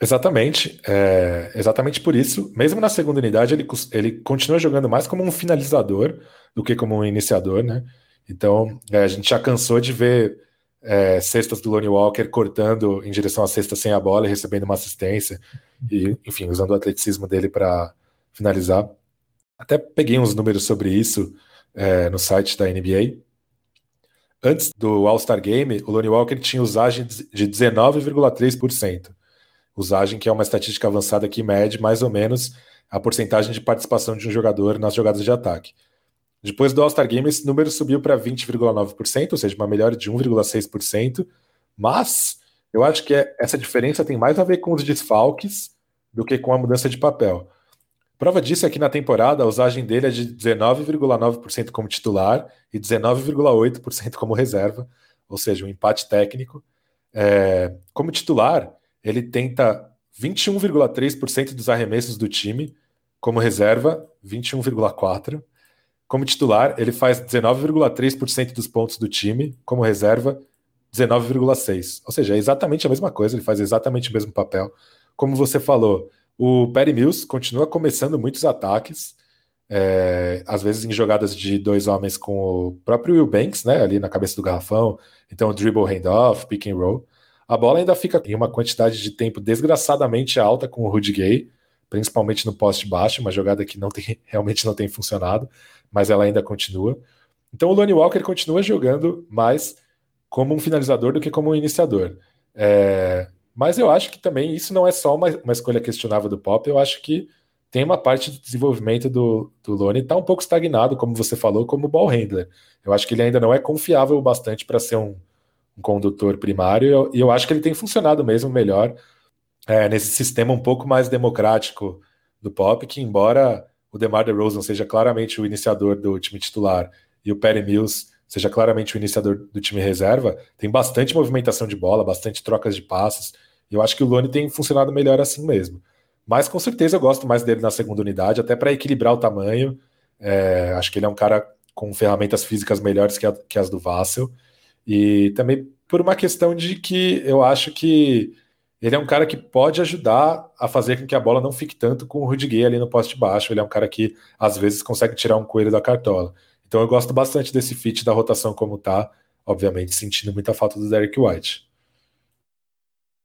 Exatamente, é, exatamente por isso. Mesmo na segunda unidade, ele, ele continua jogando mais como um finalizador do que como um iniciador, né? Então, é, a gente já cansou de ver é, cestas do Lonnie Walker cortando em direção à cesta sem a bola e recebendo uma assistência, e, enfim, usando o atleticismo dele para finalizar. Até peguei uns números sobre isso é, no site da NBA. Antes do All-Star Game, o Lonnie Walker tinha usagem de 19,3%. Usagem que é uma estatística avançada que mede mais ou menos a porcentagem de participação de um jogador nas jogadas de ataque. Depois do All-Star Game, esse número subiu para 20,9%, ou seja, uma melhora de 1,6%. Mas eu acho que é, essa diferença tem mais a ver com os desfalques do que com a mudança de papel. Prova disso é que na temporada a usagem dele é de 19,9% como titular e 19,8% como reserva, ou seja, um empate técnico. É, como titular, ele tenta 21,3% dos arremessos do time, como reserva, 21,4%. Como titular, ele faz 19,3% dos pontos do time, como reserva, 19,6%. Ou seja, é exatamente a mesma coisa, ele faz exatamente o mesmo papel. Como você falou, o Perry Mills continua começando muitos ataques, é, às vezes em jogadas de dois homens com o próprio Will Banks, né, ali na cabeça do garrafão, então dribble handoff, pick and roll. A bola ainda fica em uma quantidade de tempo desgraçadamente alta com o Rudy Gay, principalmente no poste baixo, uma jogada que não tem, realmente não tem funcionado, mas ela ainda continua. Então o Lonnie Walker continua jogando mais como um finalizador do que como um iniciador. É, mas eu acho que também isso não é só uma, uma escolha questionável do Pop, eu acho que tem uma parte do desenvolvimento do, do Lone está um pouco estagnado, como você falou, como ball handler. Eu acho que ele ainda não é confiável o bastante para ser um, um condutor primário, e eu, eu, acho que ele tem funcionado mesmo melhor é, nesse sistema um pouco mais democrático do Pop, que embora o DeMar DeRozan seja claramente o iniciador do time titular e o Perry Mills seja claramente o iniciador do time reserva, tem bastante movimentação de bola, bastante trocas de passes, eu acho que o Lone tem funcionado melhor assim mesmo. Mas com certeza eu gosto mais dele na segunda unidade, até para equilibrar o tamanho. É, acho que ele é um cara com ferramentas físicas melhores que, a, que as do Vassel. E também por uma questão de que eu acho que ele é um cara que pode ajudar a fazer com que a bola não fique tanto com o Rudy ali no poste baixo. Ele é um cara que às vezes consegue tirar um coelho da cartola. Então eu gosto bastante desse fit da rotação como tá, obviamente sentindo muita falta do Derek White.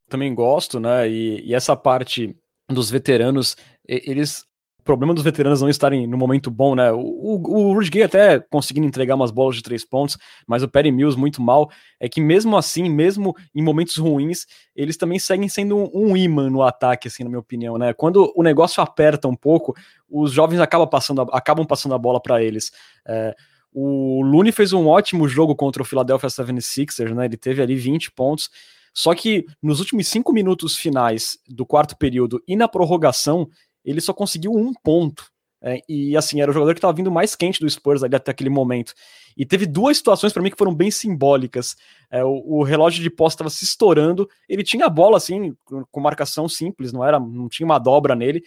Também gosto, né? E, e essa parte dos veteranos, eles problema dos veteranos não estarem no momento bom, né? O, o, o até conseguindo entregar umas bolas de três pontos, mas o Perry Mills muito mal. É que mesmo assim, mesmo em momentos ruins, eles também seguem sendo um, imã no ataque, assim, na minha opinião, né? Quando o negócio aperta um pouco, os jovens acabam passando a, acabam passando a bola para eles. É, o Looney fez um ótimo jogo contra o Philadelphia 76ers, né? Ele teve ali 20 pontos. Só que nos últimos cinco minutos finais do quarto período e na prorrogação, ele só conseguiu um ponto. É, e assim, era o jogador que estava vindo mais quente do Spurs ali até aquele momento. E teve duas situações para mim que foram bem simbólicas. É, o, o, relógio de posse estava se estourando, ele tinha a bola assim, com marcação simples, não era, não tinha uma dobra nele.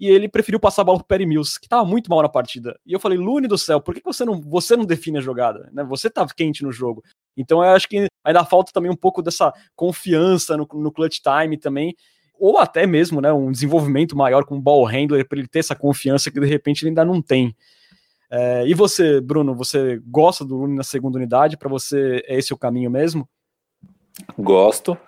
E ele preferiu passar a bola pro Perry Mills, que estava muito mal na partida. E eu falei, Lune do céu, por que você não, você não define a jogada? Né? Você tá quente no jogo. Então eu acho que ainda falta também um pouco dessa confiança no, no clutch time também ou até mesmo né, um desenvolvimento maior com o ball handler para ele ter essa confiança que de repente ele ainda não tem. É, e você, Bruno, você gosta do Lune na segunda unidade? Para você é esse o caminho mesmo? Gosto.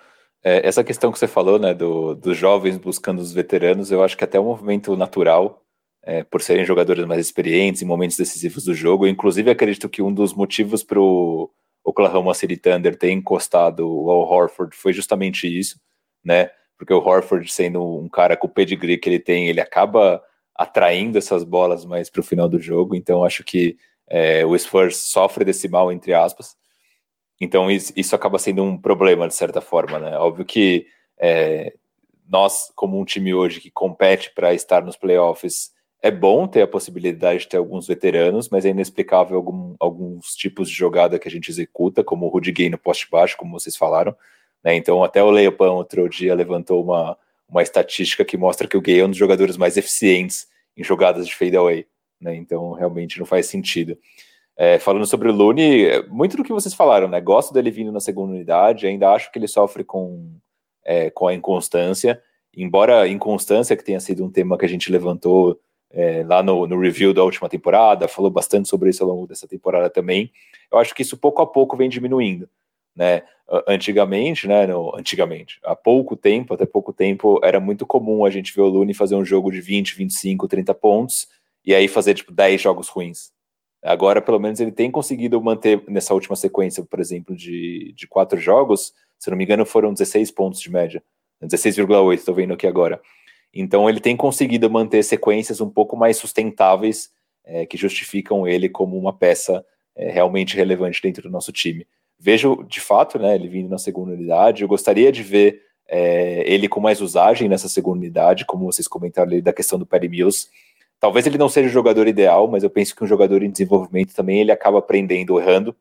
É, essa questão que você falou, né, do, dos jovens buscando os veteranos, eu acho que até é um movimento natural, é, por serem jogadores mais experientes em momentos decisivos do jogo. Eu, inclusive, acredito que um dos motivos para o Oklahoma City Thunder ter encostado o Al Horford foi justamente isso, né? Porque o Horford, sendo um cara com o pedigree que ele tem, ele acaba atraindo essas bolas mais para o final do jogo. Então, acho que é, o Spurs sofre desse mal, entre aspas. Então, isso, acaba sendo um problema, de certa forma. Né? Óbvio que é, nós, como um time hoje que compete para estar nos playoffs, é bom ter a possibilidade de ter alguns veteranos, mas é inexplicável algum, alguns tipos de jogada que a gente executa, como o Rudy Gay no poste baixo, como vocês falaram. Né? Então, até o Leopan outro dia levantou uma, uma estatística que mostra que o Gay é um dos jogadores mais eficientes em jogadas de fadeaway. Né? Então, realmente não faz sentido. É, falando sobre o Lune, muito do que vocês falaram, né? Gosto dele vindo na segunda unidade, ainda acho que ele sofre com, é, com a inconstância, embora a inconstância, que tenha sido um tema que a gente levantou é, lá no, no, review da última temporada, falou bastante sobre isso ao longo dessa temporada também, eu acho que isso pouco a pouco vem diminuindo né? Antigamente, né? No, antigamente, há pouco tempo, até pouco tempo, era muito comum a gente ver o Lune fazer um jogo de 20, 25, 30 pontos e aí fazer tipo 10 jogos ruins. Agora, pelo menos, ele tem conseguido manter nessa última sequência, por exemplo, de, de quatro jogos, se não me engano, foram 16 pontos de média. 16,8, estou vendo aqui agora. Então, ele tem conseguido manter sequências um pouco mais sustentáveis, é, que justificam ele como uma peça é, realmente relevante dentro do nosso time vejo de fato, né, ele vindo na segunda unidade. Eu gostaria de ver é, ele com mais usagem nessa segunda unidade, como vocês comentaram ali da questão do Perry Mills. Talvez ele não seja o jogador ideal, mas eu penso que um jogador em desenvolvimento também ele acaba aprendendo errando.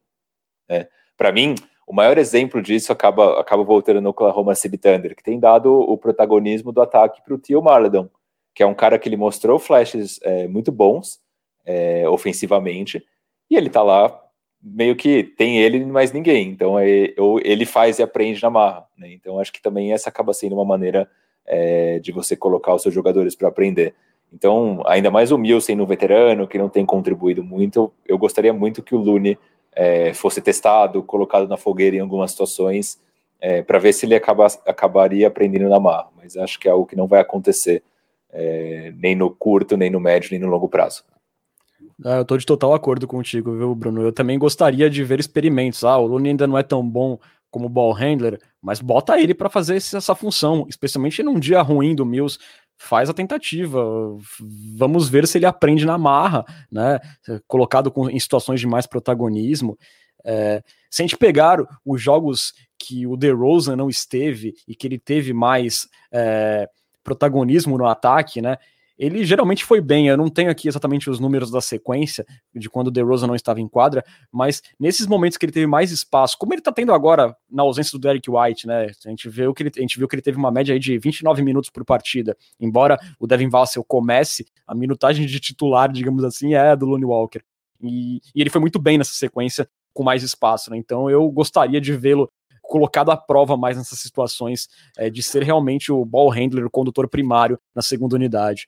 Né? Para mim, o maior exemplo disso acaba, acaba voltando no Oklahoma City Thunder, que tem dado o protagonismo do ataque para o Tio Marledon, que é um cara que ele mostrou flashes é, muito bons é, ofensivamente, e ele está lá meio que tem ele e mais ninguém. Então é, ele faz e aprende na marra. Né? Então acho que também essa acaba sendo uma maneira é, de você colocar os seus jogadores para aprender. Então, ainda mais o Mil sendo um veterano, que não tem contribuído muito, eu gostaria muito que o Lune é, fosse testado, colocado na fogueira em algumas situações, é, para ver se ele acaba, acabaria aprendendo na marra. Mas acho que é algo que não vai acontecer é, nem no curto, nem no médio, nem no longo prazo. Ah, eu tô de total acordo contigo, viu, Bruno? Eu também gostaria de ver experimentos. Ah, o Lune ainda não é tão bom como ball handler, mas bota ele para fazer essa função, especialmente num dia ruim do Mills. Faz a tentativa, vamos ver se ele aprende na marra, né? Colocado com, em situações de mais protagonismo. É, se a gente pegar os jogos que o DeRozan não esteve e que ele teve mais é, protagonismo no ataque, né? Ele geralmente foi bem. Eu não tenho aqui exatamente os números da sequência de quando o DeRozan não estava em quadra, mas nesses momentos que ele teve mais espaço, como ele está tendo agora na ausência do Derek White, né? A gente, viu que ele, a gente viu que ele teve uma média de 29 minutos por partida. Embora o Devin Vassell comece, a minutagem de titular, digamos assim, é a do Lonnie Walker. E, e ele foi muito bem nessa sequência com mais espaço, né? Então eu gostaria de vê-lo colocado à prova mais nessas situações é, de ser realmente o ball handler, o condutor primário na segunda unidade.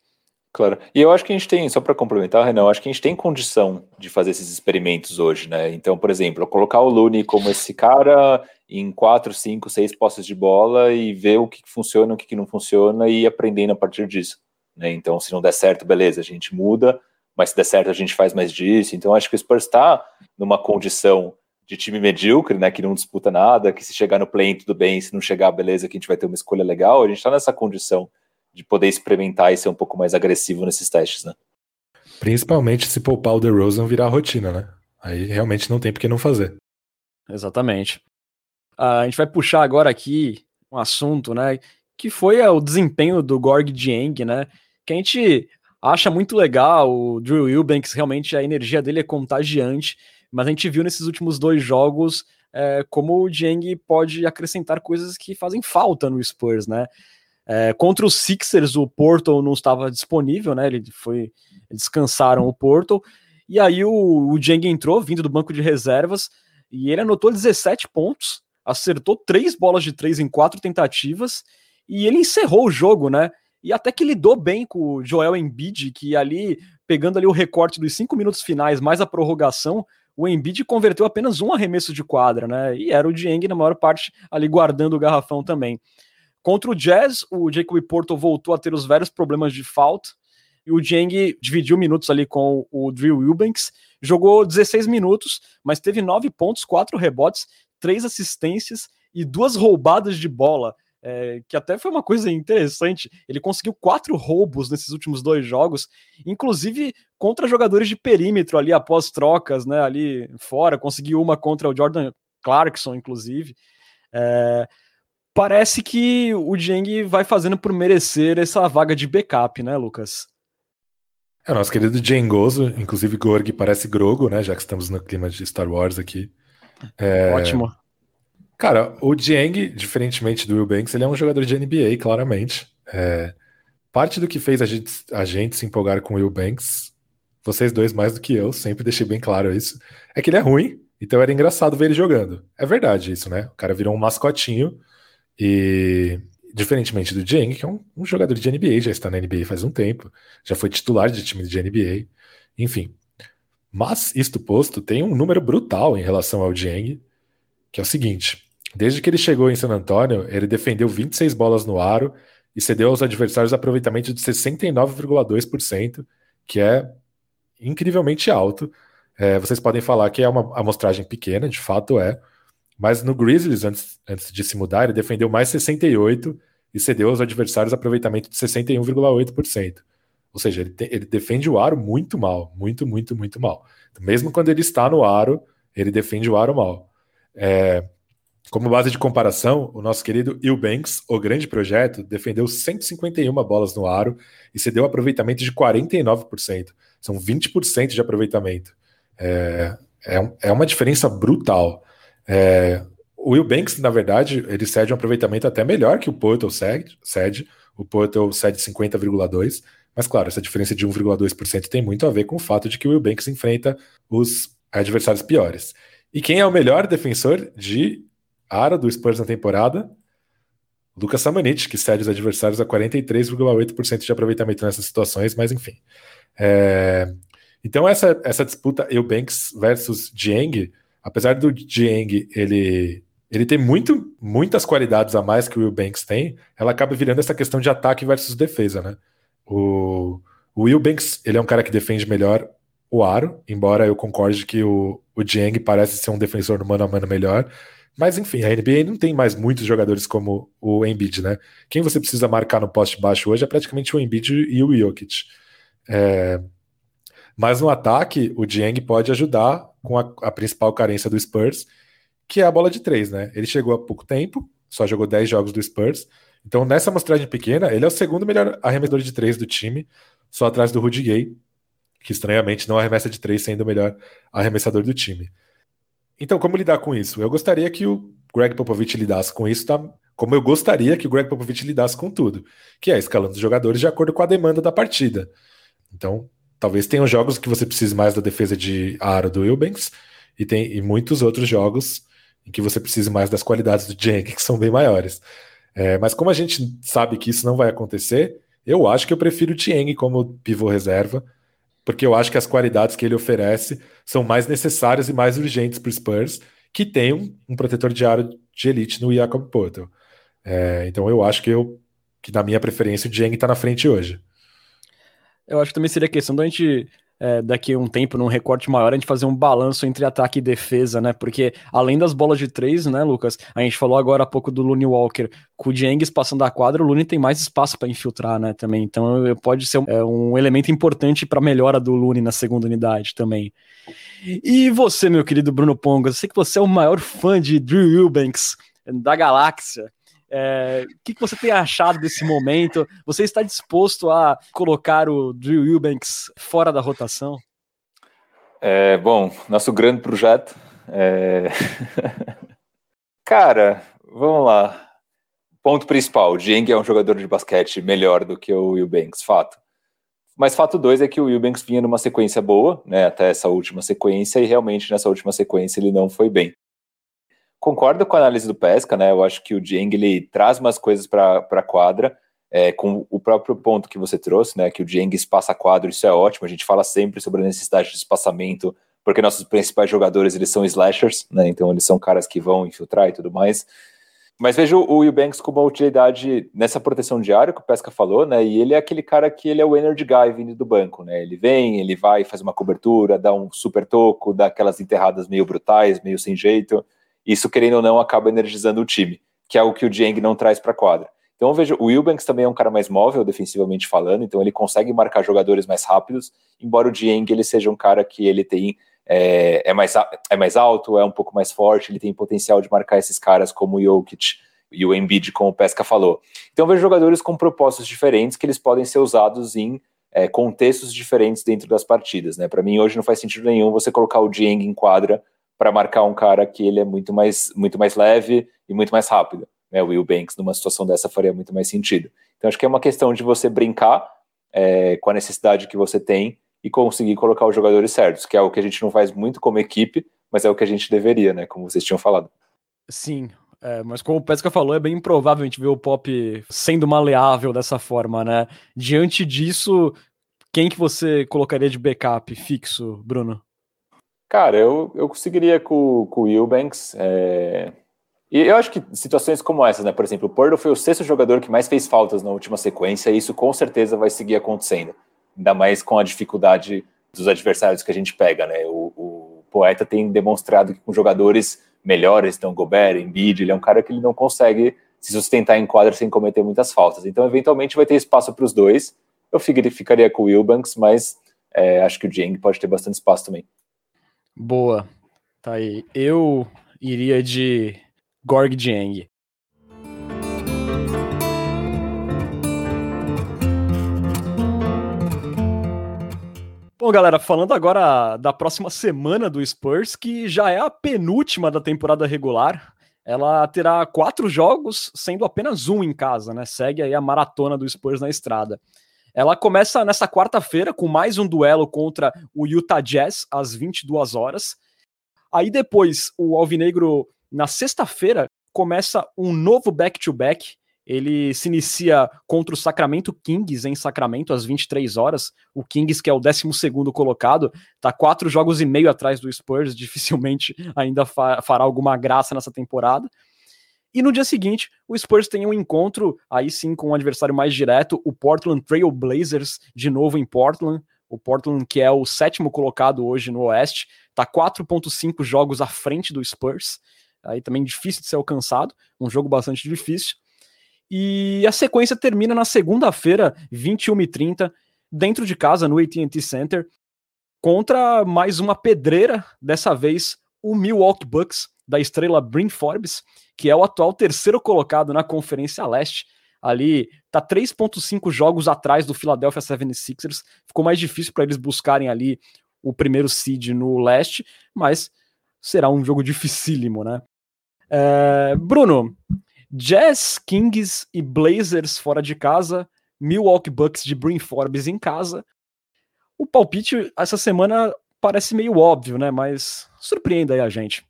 Claro. E eu acho que a gente tem, só para complementar, Renan, acho que a gente tem condição de fazer esses experimentos hoje, né? Então, por exemplo, colocar o Looney como esse cara em quatro, cinco, seis posses de bola e ver o que funciona, o que não funciona e ir aprendendo a partir disso. Né? Então, se não der certo, beleza, a gente muda, mas se der certo, a gente faz mais disso. Então, acho que o Spurs está numa condição de time medíocre, né? Que não disputa nada, que se chegar no play tudo bem, se não chegar, beleza, que a gente vai ter uma escolha legal. A gente está nessa condição de poder experimentar e ser um pouco mais agressivo nesses testes, né? Principalmente se poupar o DeRozan virar rotina, né? Aí realmente não tem por que não fazer. Exatamente. Uh, a gente vai puxar agora aqui um assunto, né? Que foi o desempenho do Gorg Dieng, né? Que a gente acha muito legal. O Drew Eubanks, realmente a energia dele é contagiante. Mas a gente viu nesses últimos dois jogos é, como o Dieng pode acrescentar coisas que fazem falta no Spurs, né? É, contra os Sixers, o Porto não estava disponível, né? Ele foi. Descansaram o Porto. E aí o, o Jeng entrou, vindo do banco de reservas, e ele anotou 17 pontos, acertou três bolas de três em quatro tentativas, e ele encerrou o jogo, né? E até que lidou bem com o Joel Embiid, que ali, pegando ali o recorte dos cinco minutos finais, mais a prorrogação, o Embiid converteu apenas um arremesso de quadra, né? E era o Dieng, na maior parte, ali guardando o garrafão também. Contra o Jazz, o Jacob Porto voltou a ter os vários problemas de falta, e o Jeng dividiu minutos ali com o Drew Eubanks, jogou 16 minutos, mas teve 9 pontos, 4 rebotes, 3 assistências e duas roubadas de bola. É, que até foi uma coisa interessante. Ele conseguiu quatro roubos nesses últimos dois jogos, inclusive contra jogadores de perímetro ali após trocas, né? Ali fora, conseguiu uma contra o Jordan Clarkson, inclusive. É, parece que o Jeng vai fazendo por merecer essa vaga de backup, né, Lucas? É, nosso querido Jengoso, inclusive Gorg parece Grogo, né, já que estamos no clima de Star Wars aqui. É... Ótimo. Cara, o Jeng, diferentemente do Will Banks, ele é um jogador de NBA, claramente. É... Parte do que fez a gente, a gente se empolgar com o Will Banks, vocês dois mais do que eu, sempre deixei bem claro isso, é que ele é ruim, então era engraçado ver ele jogando. É verdade isso, né? O cara virou um mascotinho e diferentemente do Jeng, que é um, um, jogador de NBA, já está na NBA faz um tempo, já foi titular de time de NBA, enfim. Mas, isto posto, tem um número brutal em relação ao Jeng, que é o seguinte: desde que ele chegou em San Antonio, ele defendeu 26 bolas no aro e cedeu aos adversários aproveitamento de 69,2%, que é incrivelmente alto. É, vocês podem falar que é uma amostragem pequena, de fato é, mas no Grizzlies, antes, antes de se mudar, ele defendeu mais 68 e cedeu aos adversários aproveitamento de 61,8%. Ou seja, ele, te, ele defende o aro muito mal, muito, muito, muito mal. Então, mesmo quando ele está no aro, ele defende o aro mal. É, como base de comparação, o nosso querido Eubanks, o grande projeto, defendeu 151 bolas no aro e cedeu aproveitamento de 49%. São 20% de aproveitamento. É, é, é uma diferença brutal. É, o Will Banks, na verdade, ele cede um aproveitamento até melhor que o Portal cede. cede. O Portal cede 50,2%. Mas, claro, essa diferença de 1,2% tem muito a ver com o fato de que o Will Banks enfrenta os adversários piores. E quem é o melhor defensor de aro do Spurs na temporada? Lucas Samanit, que cede os adversários a 43,8% de aproveitamento nessas situações, mas enfim. É... Então, essa, essa disputa Eubanks versus Dieng apesar do Dieng ele ele tem muito, muitas qualidades a mais que o Will Banks tem, ela acaba virando essa questão de ataque versus defesa, né? O, o Will Banks, ele é um cara que defende melhor o aro, embora eu concorde que o, o Dieng parece ser um defensor no mano a mano melhor, mas enfim, a NBA não tem mais muitos jogadores como o Embiid, né? Quem você precisa marcar no poste baixo hoje é praticamente o Embiid e o Jokic. É... Mas no ataque, o Dieng pode ajudar com a, a, principal carência do Spurs, que é a bola de três, né? Ele chegou há pouco tempo, só jogou 10 jogos do Spurs. Então, nessa amostragem pequena, ele é o segundo melhor arremessador de três do time, só atrás do Rudy Gay, que estranhamente não arremessa de três, sendo o melhor arremessador do time. Então, como lidar com isso? Eu gostaria que o Greg Popovich lidasse com isso, tá? como eu gostaria que o Greg Popovich lidasse com tudo, que é escalando os jogadores de acordo com a demanda da partida. Então, talvez tenham jogos que você precise mais da defesa de aro do Eubanks e tem e muitos outros jogos em que você precise mais das qualidades do Jenk, que são bem maiores. É, mas como a gente sabe que isso não vai acontecer, eu acho que eu prefiro o Tieng como pivô reserva, porque eu acho que as qualidades que ele oferece são mais necessárias e mais urgentes para o Spurs, que tem um, um, protetor de aro de elite no Jacob Porto. É, então eu acho que eu que na minha preferência o Dieng está na frente hoje. Eu acho que também seria questão da gente é, daqui a um tempo, num recorte maior, a gente fazer um balanço entre ataque e defesa, né? Porque além das bolas de três, né, Lucas? A gente falou agora há pouco do Looney Walker, com o Jengs passando a quadra, o Looney tem mais espaço para infiltrar, né? Também. Então pode ser um, é, um elemento importante para melhora do Looney na segunda unidade também. E você, meu querido Bruno Ponga, eu sei que você é o maior fã de Drew Eubanks da galáxia. É, o que, você tem achado desse momento? Você está disposto a colocar o Drew Eubanks fora da rotação? É, bom, nosso grande projeto. É... Cara, vamos lá. Ponto principal: o Jeng é um jogador de basquete melhor do que o Eubanks, fato. Mas fato dois é que o Eubanks vinha numa sequência boa, né, até essa última sequência, e realmente nessa última sequência ele não foi bem concordo com a análise do Pesca, né? Eu acho que o Dieng ele traz umas coisas para a quadra, é, com o próprio ponto que você trouxe, né? Que o Dieng espaça quadro, isso é ótimo. A gente fala sempre sobre a necessidade de espaçamento, porque nossos principais jogadores eles são slashers, né? Então eles são caras que vão infiltrar e tudo mais. Mas vejo o Will Banks com uma utilidade nessa proteção diária que o Pesca falou, né? E ele é aquele cara que ele é o energy guy vindo do banco, né? Ele vem, ele vai, faz uma cobertura, dá um super toco, dá aquelas enterradas meio brutais, meio sem jeito. Isso, querendo ou não, acaba energizando o time, que é o que o Dieng não traz para a quadra. Então eu vejo, o Wilbanks também é um cara mais móvel, defensivamente falando, então ele consegue marcar jogadores mais rápidos, embora o Dieng ele seja um cara que ele tem é, é, mais, é mais alto, é um pouco mais forte, ele tem potencial de marcar esses caras como o Jokic e o Embiid, como o Pesca falou. Então vejo jogadores com propósitos diferentes que eles podem ser usados em é, contextos diferentes dentro das partidas. Né? Para mim, hoje não faz sentido nenhum você colocar o Dieng em quadra para marcar um cara que ele é muito mais, muito mais leve e muito mais rápido. Né? O Will Banks, numa situação dessa, faria muito mais sentido. Então, acho que é uma questão de você brincar é, com a necessidade que você tem e conseguir colocar os jogadores certos, que é o que a gente não faz muito como equipe, mas é o que a gente deveria, né? Como vocês tinham falado. Sim, é, mas como o Pesca falou, é bem improvável a gente ver o Pop sendo maleável dessa forma, né? Diante disso, quem que você colocaria de backup fixo, Bruno? Cara, eu, eu conseguiria com, com o Eubanks. É... E eu acho que situações como essas, né? Por exemplo, o Porto foi o sexto jogador que mais fez faltas na última sequência, e isso com certeza vai seguir acontecendo. Ainda mais com a dificuldade dos adversários que a gente pega, né? O, o poeta tem demonstrado que com jogadores melhores, então Gobert, Embiid, ele é um cara que ele não consegue se sustentar em quadra sem cometer muitas faltas. Então, eventualmente, vai ter espaço para os dois. Eu ficaria com o Wilbanks, mas é, acho que o Jeng pode ter bastante espaço também. Boa. Tá aí. Eu iria de Gorg Jiang. Bom, galera, falando agora da próxima semana do Spurs, que já é a penúltima da temporada regular. Ela terá quatro jogos, sendo apenas um em casa, né? Segue aí a maratona do Spurs na estrada. Ela começa nessa quarta-feira com mais um duelo contra o Utah Jazz às 22 horas. Aí depois, o Alvinegro, na sexta-feira, começa um novo back-to-back. -back. Ele se inicia contra o Sacramento Kings em Sacramento às 23 horas. O Kings, que é o 12 colocado, tá quatro jogos e meio atrás do Spurs, dificilmente ainda fa fará alguma graça nessa temporada. E no dia seguinte, o Spurs tem um encontro, aí sim, com um adversário mais direto, o Portland Trail Blazers, de novo em Portland. O Portland, que é o sétimo colocado hoje no Oeste, tá 4,5 jogos à frente do Spurs. Aí também difícil de ser alcançado, um jogo bastante difícil. E a sequência termina na segunda-feira, 21h30, dentro de casa, no AT&T Center. contra mais uma pedreira, dessa vez o Milwaukee Bucks, da estrela Bryn Forbes, que é o atual terceiro colocado na Conferência Leste. Ali tá 3.5 jogos atrás do Philadelphia 76ers. Ficou mais difícil para eles buscarem ali o primeiro seed no leste, mas será um jogo dificílimo, né? É, Bruno, Jazz, Kings e Blazers fora de casa, Milwaukee Bucks de Bryn Forbes em casa. O palpite essa semana parece meio óbvio, né? Mas surpreenda aí a gente.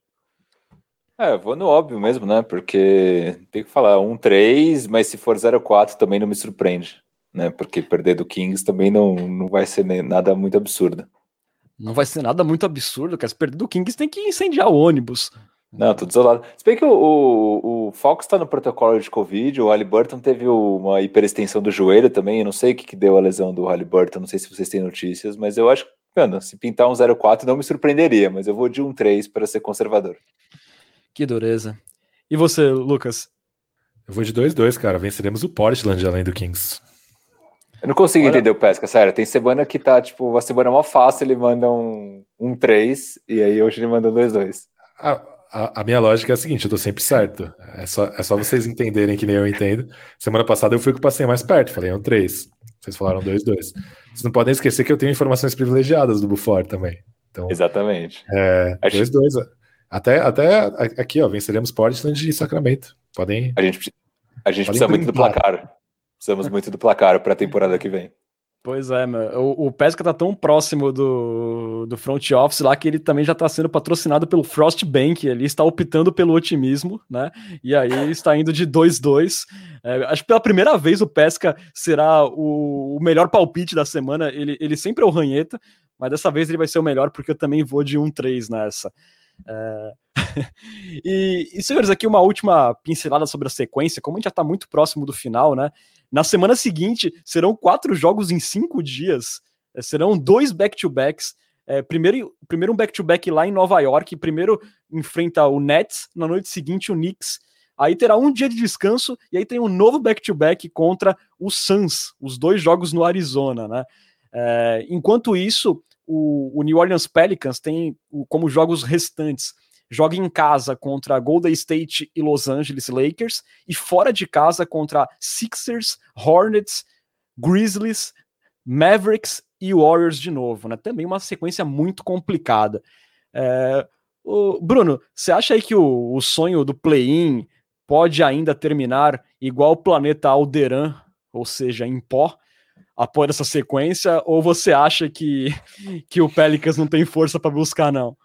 É, vou no óbvio mesmo, né? Porque tem que falar um 3, mas se for 0-4 também não me surpreende, né? Porque perder do Kings também não, não vai ser nada muito absurdo. Não vai ser nada muito absurdo, cara. Se perder do Kings tem que incendiar o ônibus. Não, tudo isolado. Se bem que o, o, o Fox está no protocolo de Covid, o Halliburton teve uma hiperextensão do joelho também. Eu não sei o que, que deu a lesão do Halliburton, não sei se vocês têm notícias, mas eu acho que, mano, se pintar um 0,4 não me surpreenderia, mas eu vou de um 3 para ser conservador. Que dureza. E você, Lucas? Eu vou de 2-2, cara. Venceremos o Portland além do Kings. Eu não consigo Olha... entender o Pesca, sério. Tem semana que tá, tipo, uma semana mó fácil, ele manda um, um 3, e aí hoje ele manda um 2-2. Ah, a, a, minha lógica é a seguinte, eu tô sempre certo. É só, é só vocês entenderem que nem eu entendo. Semana passada eu fui com o passei mais perto, falei um 3. Vocês falaram 2-2. Vocês não podem esquecer que eu tenho informações privilegiadas do Buffort também. Então, Exatamente. É, 2-2. Até, até aqui, ó, venceremos Portland e Sacramento. Podem. A gente, a gente precisa muito do placar. Precisamos muito do placar para a temporada que vem. Pois é, meu. O, o Pesca tá tão próximo do, do front office lá que ele também já está sendo patrocinado pelo Frostbank. Ele está optando pelo otimismo, né? E aí está indo de 2-2. É, acho que pela primeira vez o Pesca será o, o, melhor palpite da semana. Ele, ele sempre é o ranheta, mas dessa vez ele vai ser o melhor porque eu também vou de 1-3 nessa. É... e, e, senhores, aqui uma última pincelada sobre a sequência. Como a gente já está muito próximo do final, né? Na semana seguinte, serão quatro jogos em cinco dias. É, serão dois back-to-backs. É, primeiro, primeiro um back-to-back -back lá em Nova York. Primeiro enfrenta o Nets, na noite seguinte o Knicks. Aí terá um dia de descanso e aí tem um novo back-to-back -back contra o Suns, os dois jogos no Arizona, né? É, enquanto isso, o, o, New Orleans Pelicans tem como jogos restantes joga em casa contra Golden State e Los Angeles Lakers e fora de casa contra Sixers, Hornets, Grizzlies, Mavericks e Warriors de novo, né? Também uma sequência muito complicada. É, o, Bruno, você acha aí que o, o sonho do play-in pode ainda terminar igual o planeta Alderan, ou seja, em pó, após essa sequência, ou você acha que, que o Pelicans não tem força para buscar, não?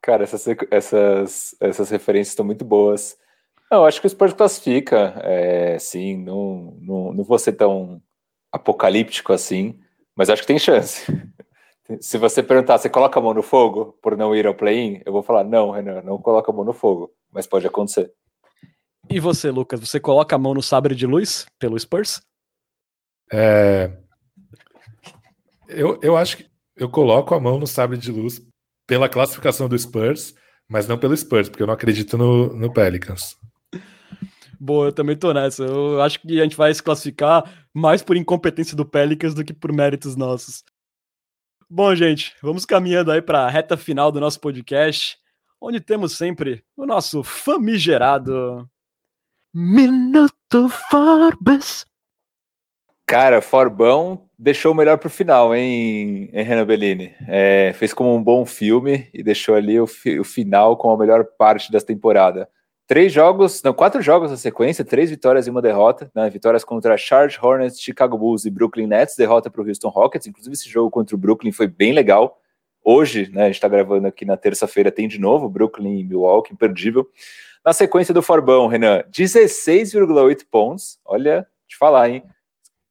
Cara, essas, essas, essas referências estão muito boas. Eu acho que o Spurs classifica, é, sim, não, não, não vou ser tão apocalíptico assim, mas acho que tem chance. Se você perguntar, você coloca a mão no fogo por não ir ao play-in? Eu vou falar, não, Renan, não coloca a mão no fogo, mas pode acontecer. E você, Lucas, você coloca a mão no sabre de luz pelo Spurs? É... Eu, eu acho que eu coloco a mão no sabre de luz pela classificação do Spurs, mas não pelo Spurs, porque eu não acredito no, no Pelicans. Boa, eu também tô nessa. Eu acho que a gente vai se classificar mais por incompetência do Pelicans do que por méritos nossos. Bom, gente, vamos caminhando aí para a reta final do nosso podcast, onde temos sempre o nosso famigerado Minuto Forbes. Cara, Forbão deixou o melhor pro final, hein, hein Renan Bellini? É, fez como um bom filme e deixou ali o, fi, o final com a melhor parte da temporada. Três jogos, não, quatro jogos na sequência, três vitórias e uma derrota. Né? Vitórias contra Charge Hornets, Chicago Bulls e Brooklyn Nets, derrota para o Houston Rockets. Inclusive, esse jogo contra o Brooklyn foi bem legal. Hoje, né, a gente está gravando aqui na terça-feira, tem de novo Brooklyn e Milwaukee, imperdível. Na sequência do Forbão, Renan, 16,8 pontos. Olha, te falar, hein?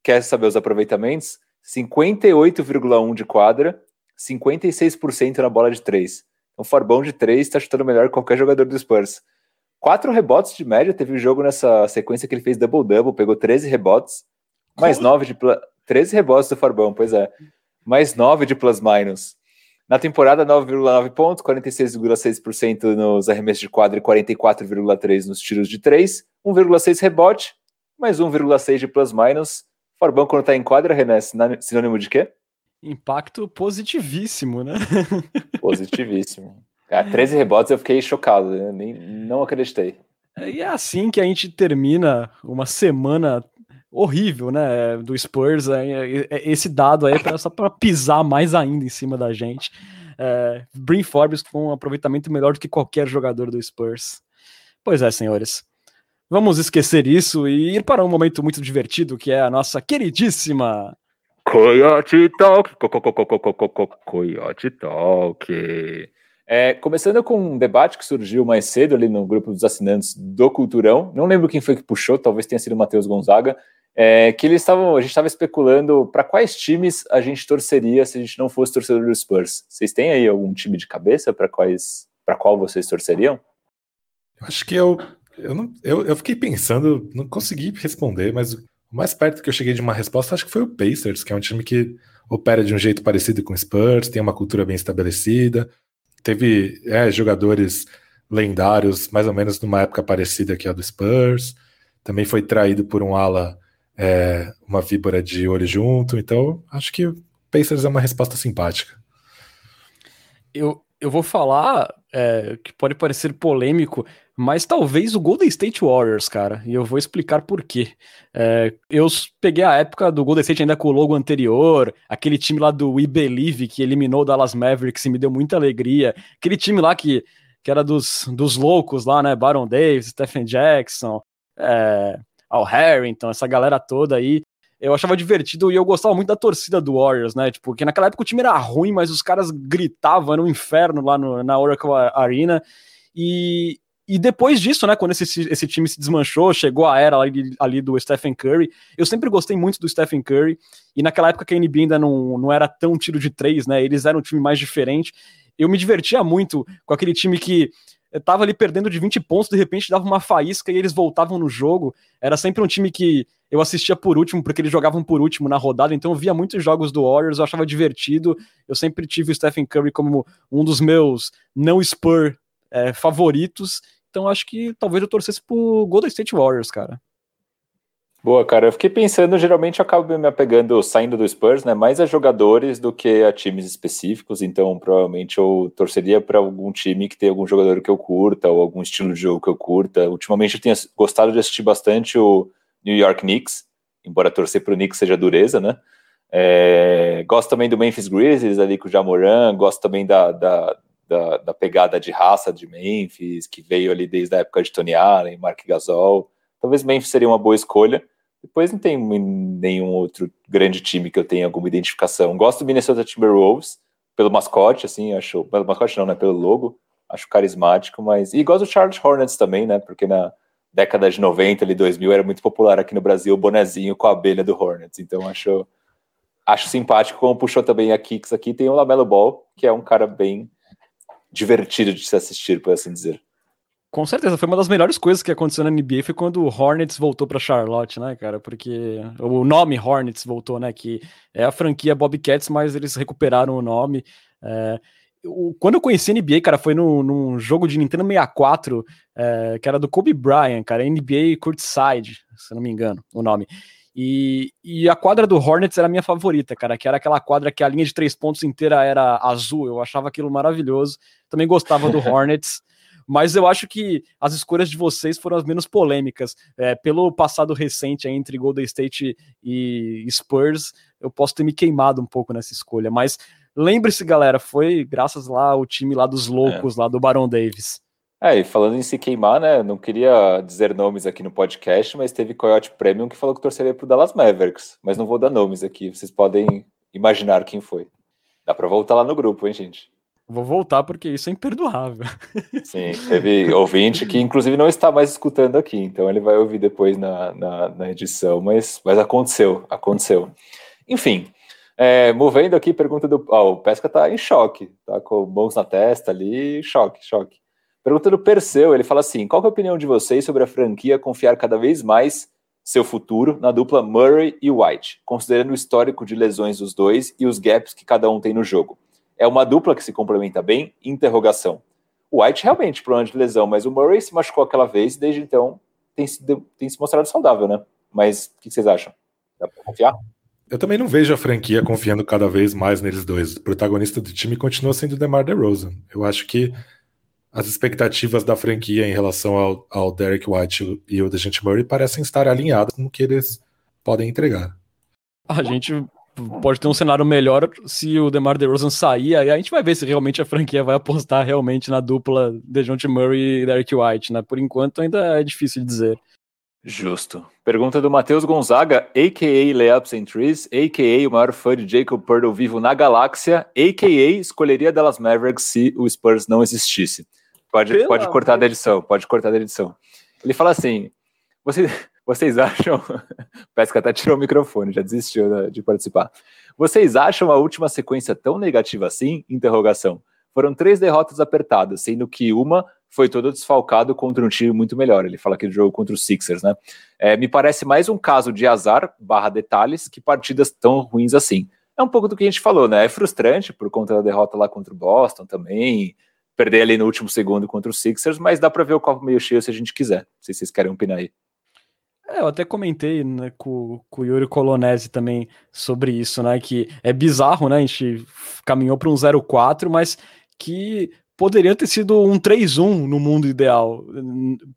Quer saber os aproveitamentos? 58,1 de quadra, 56% na bola de três. Então, Forbão de três está chutando melhor que qualquer jogador do Spurs. Quatro rebotes de média, teve um jogo nessa sequência que ele fez double-double, pegou 13 rebotes, mais 9 de... 13 rebotes do Forbão, pois é. Mais 9 de plus-minus. Na temporada, 9,9 pontos, 46,6% nos arremessos de quadra e 44,3% nos tiros de 3, 1,6 rebote, mais 1,6 de plus-minus, Forbão, quando tá em quadra, René, sinônimo de quê? Impacto positivíssimo, né? Positivíssimo. Cara, 13 rebotes eu fiquei chocado, né? Nem, não acreditei. E é assim que a gente termina uma semana horrível, né? Do Spurs. É, é, é esse dado aí é só para pisar mais ainda em cima da gente. É, Brin Forbes com um aproveitamento melhor do que qualquer jogador do Spurs. Pois é, senhores. Vamos esquecer isso e ir para um momento muito divertido que é a nossa queridíssima Coyote Talk. Coyote Talk. É, começando com um debate que surgiu mais cedo ali no grupo dos assinantes do Culturão, não lembro quem foi que puxou, talvez tenha sido o Matheus Gonzaga, é, que eles estavam, a gente estava especulando para quais times a gente torceria se a gente não fosse torcedor do Spurs. Vocês têm aí algum time de cabeça para quais, para qual vocês torceriam? Eu acho que eu, eu, não, eu, eu fiquei pensando, não consegui responder, mas o mais perto que eu cheguei de uma resposta acho que foi o Pacers, que é um time que opera de um jeito parecido com o Spurs, tem uma cultura bem estabelecida, teve é, jogadores lendários mais ou menos numa época parecida que a do Spurs, também foi traído por um ala é, uma víbora de olho junto. Então, acho que o Pacers é uma resposta simpática. Eu, eu vou falar é, que pode parecer polêmico, mas talvez o Golden State Warriors, cara, e eu vou explicar por quê. É, eu peguei a época do Golden State ainda com o logo anterior, aquele time lá do We Believe que eliminou o Dallas Mavericks e me deu muita alegria, aquele time lá que, que era dos, dos loucos lá, né, Baron Davis, Stephen Jackson, é, ao Harrington, essa galera toda aí. Eu achava divertido e eu gostava muito da torcida do Warriors, né? Tipo, porque naquela época o time era ruim, mas os caras gritavam, era um inferno lá no, na Oracle Arena. E, e depois disso, né, quando esse, esse time se desmanchou, chegou a era ali, ali, do Stephen Curry, eu sempre gostei muito do Stephen Curry, e naquela época que a NBA ainda não, não era tão tiro de três, né, eles eram um time mais diferente, eu me divertia muito com aquele time que tava ali perdendo de 20 pontos, de repente dava uma faísca e eles voltavam no jogo. Era sempre um time que eu assistia por último, porque eles jogavam por último na rodada, então eu via muitos jogos do Warriors, eu achava divertido. Eu sempre tive o Stephen Curry como um dos meus não Spur é, favoritos, então acho que talvez eu torcesse pro Golden State Warriors, cara. Boa, cara. Eu fiquei pensando, geralmente eu acabo me apegando, saindo do Spurs, né? Mais a jogadores do que a times específicos. Então, provavelmente eu torceria para algum time que tem algum jogador que eu curta ou algum estilo de jogo que eu curta. Ultimamente eu tenho gostado de assistir bastante o New York Knicks, embora torcer para o Knicks seja dureza, né? É, gosto também do Memphis Grizzlies ali com o Jamoran, gosto também da, da, da, da, pegada de raça de Memphis, que veio ali desde a época de Tony Allen, Mark Gasol. Talvez Memphis seria uma boa escolha. Depois não tem nenhum outro grande time que eu tenha alguma identificação. Gosto do Minnesota Timberwolves, pelo mascote, assim, acho. Pelo mascote não, né? Pelo logo. Acho carismático, mas. E gosto do Charles Hornets também, né? Porque na década de 90, ali, 2000, era muito popular aqui no Brasil o bonezinho com a abelha do Hornets. Então acho. Acho simpático, como puxou também a Kicks aqui, tem o Lamelo Ball, que é um cara bem divertido de se assistir, por assim dizer. Com certeza, foi uma das melhores coisas que aconteceu na NBA foi quando o Hornets voltou para Charlotte, né, cara? Porque o nome Hornets voltou, né? Que é a franquia Bobcats, mas eles recuperaram o nome. É, quando eu conheci a NBA, cara, foi no, num jogo de Nintendo 64, é, que era do Kobe Bryant, cara, NBA Courtside, se não me engano, o nome. E, e, a quadra do Hornets era a minha favorita, cara, que era aquela quadra que a linha de três pontos inteira era azul, eu achava aquilo maravilhoso. Também gostava do Hornets mas eu acho que as escolhas de vocês foram as menos polêmicas. É, pelo passado recente entre Golden State e Spurs, eu posso ter me queimado um pouco nessa escolha, mas lembre-se, galera, foi graças lá ao time lá dos loucos, é. lá do Baron Davis. É, e falando em se queimar, né? Não queria dizer nomes aqui no podcast, mas teve Coyote Premium que falou que torceria pro Dallas Mavericks, mas não vou dar nomes aqui, vocês podem imaginar quem foi. Dá para voltar lá no grupo, hein, gente? Vou voltar porque isso é imperdoável. Sim, teve ouvinte que inclusive não está mais escutando aqui, então ele vai ouvir depois na, na, na edição, mas, mas aconteceu, aconteceu. Enfim, é, movendo aqui, pergunta do. Ó, o Pesca tá em choque, tá com mãos na testa ali, choque, choque. Pergunta do Perseu, ele fala assim: qual é a opinião de vocês sobre a franquia confiar cada vez mais seu futuro na dupla Murray e White, considerando o histórico de lesões dos dois e os gaps que cada um tem no jogo? É uma dupla que se complementa bem? Interrogação. O White realmente problema de lesão, mas o Murray se machucou aquela vez e desde então tem se, tem se mostrado saudável, né? Mas o que vocês acham? Dá pra confiar? Eu também não vejo a franquia confiando cada vez mais neles dois. O protagonista do time continua sendo o DeMar DeRozan. Eu acho que as expectativas da franquia em relação ao, ao Derek White e o DeJounte Murray parecem estar alinhadas com o que eles podem entregar. A gente pode ter um cenário melhor se o DeMar DeRozan sair, aí a gente vai ver se realmente a franquia vai apostar realmente na dupla DeJounte Murray e Derek White, né? Por enquanto ainda é difícil de dizer. Justo. Pergunta do Matheus Gonzaga, a.k.a. Layups and Trees, a.k.a. o maior fã de Jacob Purtle vivo na galáxia, a.k.a. escolheria Dallas Mavericks se o Spurs não existisse. Pode, pode cortar da edição, pode cortar da edição. Ele fala assim, vocês, vocês acham... Pesca até tirou o microfone, já desistiu de participar. Vocês acham a última sequência tão negativa assim? Interrogação. Foram três derrotas apertadas, sendo que uma foi todo desfalcado contra um time muito melhor. Ele fala aquele jogo contra os Sixers, né? É, me parece mais um caso de azar barra detalhes que partidas tão ruins assim. É um pouco do que a gente falou, né? É frustrante por conta da derrota lá contra o Boston também, perder ali no último segundo contra os Sixers, mas dá para ver o copo meio cheio se a gente quiser. Não sei se vocês querem opinar aí. É, eu até comentei né, com, com o Yuri Colonese também sobre isso, né? Que é bizarro, né? A gente caminhou para um 0-4, mas que poderia ter sido um 3-1 no mundo ideal,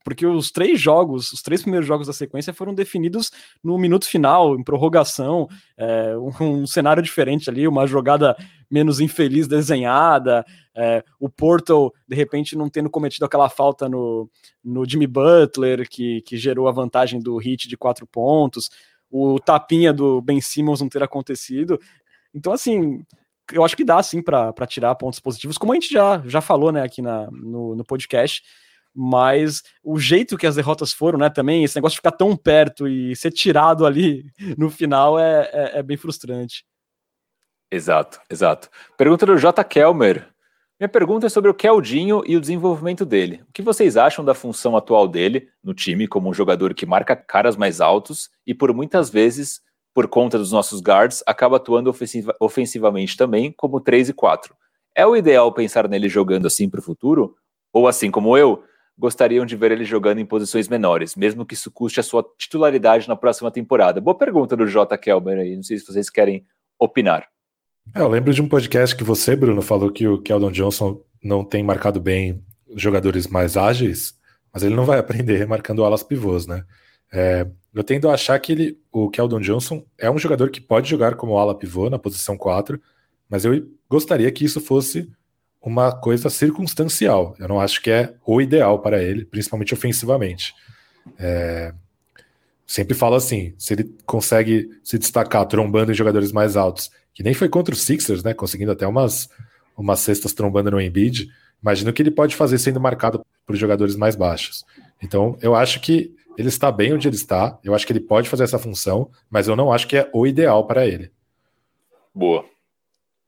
porque os três jogos, os três primeiros jogos da sequência foram definidos no minuto final, em prorrogação, é, um, um, cenário diferente ali, uma jogada menos infeliz desenhada, é, o Portal, de repente, não tendo cometido aquela falta no, no Jimmy Butler, que, que gerou a vantagem do hit de quatro pontos, o tapinha do Ben Simmons não ter acontecido. Então, assim, eu acho que dá sim para tirar pontos positivos, como a gente já, já falou né, aqui na, no, no podcast. Mas o jeito que as derrotas foram, né, também, esse negócio de ficar tão perto e ser tirado ali no final é, é, é bem frustrante. Exato, exato. Pergunta do J. Kelmer. Minha pergunta é sobre o Keldinho e o desenvolvimento dele. O que vocês acham da função atual dele no time como um jogador que marca caras mais altos e por muitas vezes por conta dos nossos guards, acaba atuando ofensiva, ofensivamente também, como 3 e 4. É o ideal pensar nele jogando assim para o futuro? Ou assim como eu, gostariam de ver ele jogando em posições menores, mesmo que isso custe a sua titularidade na próxima temporada? Boa pergunta do J. Kelmer aí, não sei se vocês querem opinar. É, eu lembro de um podcast que você, Bruno, falou que o Keldon Johnson não tem marcado bem jogadores mais ágeis, mas ele não vai aprender marcando alas pivôs, né? É, eu tendo a achar que ele, o Keldon Johnson é um jogador que pode jogar como ala pivô na posição 4, mas eu gostaria que isso fosse uma coisa circunstancial. Eu não acho que é o ideal para ele, principalmente ofensivamente. É, sempre falo assim: se ele consegue se destacar trombando em jogadores mais altos, que nem foi contra os Sixers, né? Conseguindo até umas, umas cestas trombando no Embiid, imagino que ele pode fazer sendo marcado por jogadores mais baixos. Então, eu acho que ele está bem onde ele está. Eu acho que ele pode fazer essa função, mas eu não acho que é o ideal para ele. Boa.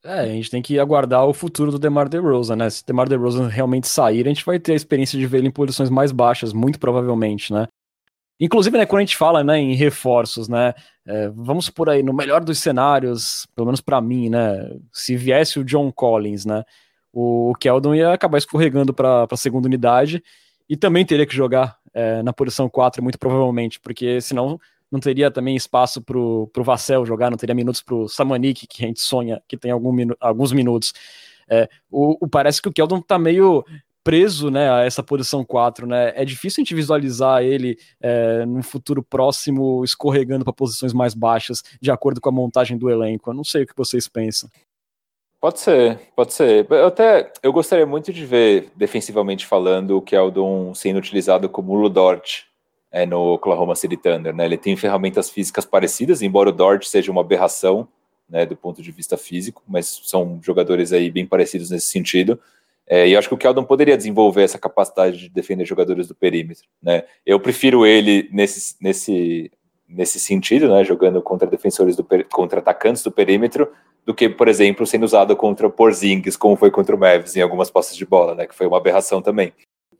É, a gente tem que aguardar o futuro do DeMar DeRozan, né? Se o DeMar DeRozan realmente sair, a gente vai ter a experiência de ver ele em posições mais baixas, muito provavelmente, né? Inclusive, né, quando a gente fala né, em reforços, né, é, vamos por aí, no melhor dos cenários, pelo menos para mim, né, se viesse o John Collins, né, o Keldon ia acabar escorregando para a segunda unidade e também teria que jogar é, na posição 4, muito provavelmente, porque senão não teria também espaço para o Vassell jogar, não teria minutos para o Samanik, que a gente sonha que tem algum minu alguns minutos. É, o, o, parece que o Keldon está meio preso né, a essa posição 4, né? É difícil a gente visualizar ele é, no futuro próximo escorregando para posições mais baixas, de acordo com a montagem do elenco. Eu não sei o que vocês pensam. Pode ser, pode ser. Eu até eu gostaria muito de ver, defensivamente falando, o Keldon sendo utilizado como Ludort é, no Oklahoma City Thunder. Né? Ele tem ferramentas físicas parecidas, embora o Dort seja uma aberração né, do ponto de vista físico, mas são jogadores aí bem parecidos nesse sentido. É, e eu acho que o Keldon poderia desenvolver essa capacidade de defender jogadores do perímetro. Né? Eu prefiro ele nesse, nesse, nesse sentido, né, jogando contra defensores do contra atacantes do perímetro, do que, por exemplo, sendo usado contra o Porzingis, como foi contra o Mavis em algumas posses de bola, né, que foi uma aberração também.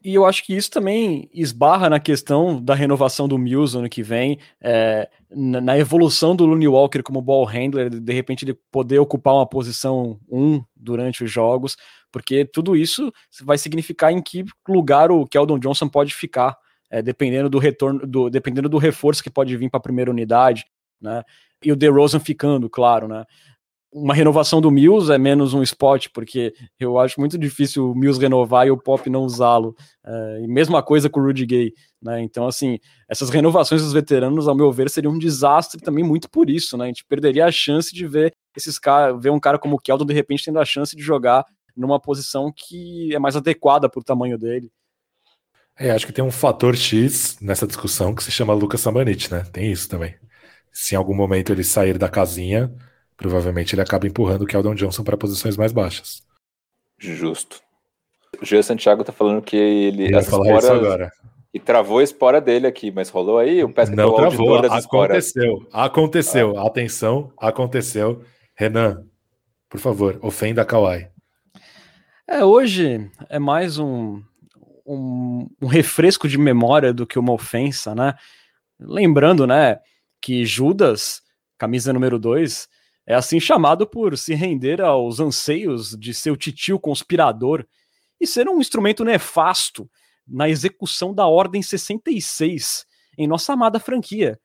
E eu acho que isso também esbarra na questão da renovação do Mills ano que vem, é, na, evolução do Looney Walker como ball handler, de repente ele poder ocupar uma posição 1 durante os jogos, porque tudo isso vai significar em que lugar o Keldon Johnson pode ficar, é, dependendo do retorno, do, dependendo do reforço que pode vir para a primeira unidade. né? E o DeRozan ficando, claro, né? Uma renovação do Mills é menos um spot, porque eu acho muito difícil o Mills renovar e o Pop não usá-lo. É, e mesma coisa com o Rudy Gay, né? Então, assim, essas renovações dos veteranos, ao meu ver, seriam um desastre também muito por isso, né? A gente perderia a chance de ver esses caras, ver um cara como o Keldon de repente tendo a chance de jogar numa posição que é mais adequada para o tamanho dele. É, acho que tem um fator X nessa discussão que se chama Lucas Samanit, né? Tem isso também. Se em algum momento ele sair da casinha, provavelmente ele acaba empurrando o Keldon Johnson para posições mais baixas. Justo. O Jean Santiago tá falando que ele. Eu falar esporas, isso agora. E travou a espora dele aqui, mas rolou aí? O Pesca Não travou, aconteceu. Aconteceu. Ah. Atenção, aconteceu. Renan, por favor, ofenda a Kawhi. É, hoje é mais um, um, um, refresco de memória do que uma ofensa, né? Lembrando, né, que Judas, camisa número 2, é assim chamado por se render aos anseios de seu titio conspirador e ser um instrumento nefasto na execução da Ordem 66 em nossa amada franquia,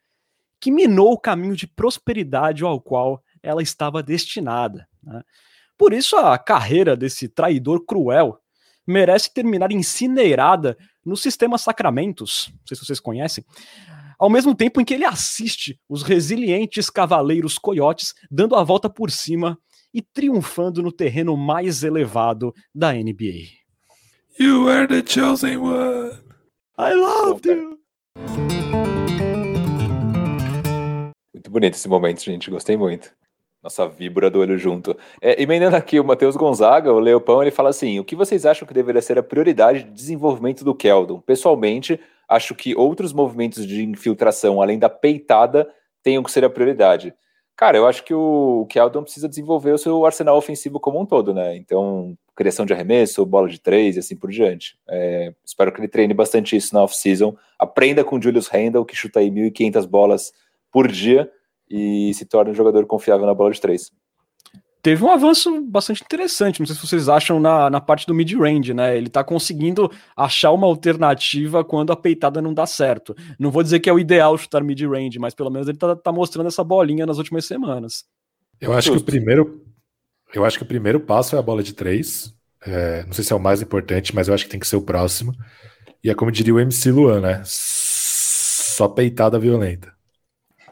que minou o caminho de prosperidade ao qual ela estava destinada. Né? Por isso, a carreira desse traidor cruel merece terminar incinerada no sistema Sacramentos, não sei se vocês conhecem, ao mesmo tempo em que ele assiste os resilientes cavaleiros coiotes dando a volta por cima e triunfando no terreno mais elevado da NBA. You are the chosen one. I love you. Muito bonito esse momento, gente. Gostei muito. Nossa víbora do olho junto. É, emendando aqui o Matheus Gonzaga, o Leopão, ele fala assim: o que vocês acham que deveria ser a prioridade de desenvolvimento do Keldon? Pessoalmente, acho que outros movimentos de infiltração, além da peitada, tenham que ser a prioridade. Cara, eu acho que o Keldon precisa desenvolver o seu arsenal ofensivo como um todo, né? Então, criação de arremesso, bola de três e assim por diante. É, espero que ele treine bastante isso na off-season. Aprenda com Julius Randle, que chuta aí 1.500 bolas por dia e se torna um jogador confiável na bola de três. Teve um avanço bastante interessante, não sei se vocês acham, na, na parte do mid-range, né? Ele tá conseguindo achar uma alternativa quando a peitada não dá certo. Não vou dizer que é o ideal chutar mid-range, mas pelo menos ele tá, tá mostrando essa bolinha nas últimas semanas. Eu acho Justo. que o primeiro. Eu acho que o primeiro passo é a bola de três. É, não sei se é o mais importante, mas eu acho que tem que ser o próximo. E é como diria o MC Luan, né? Só peitada violenta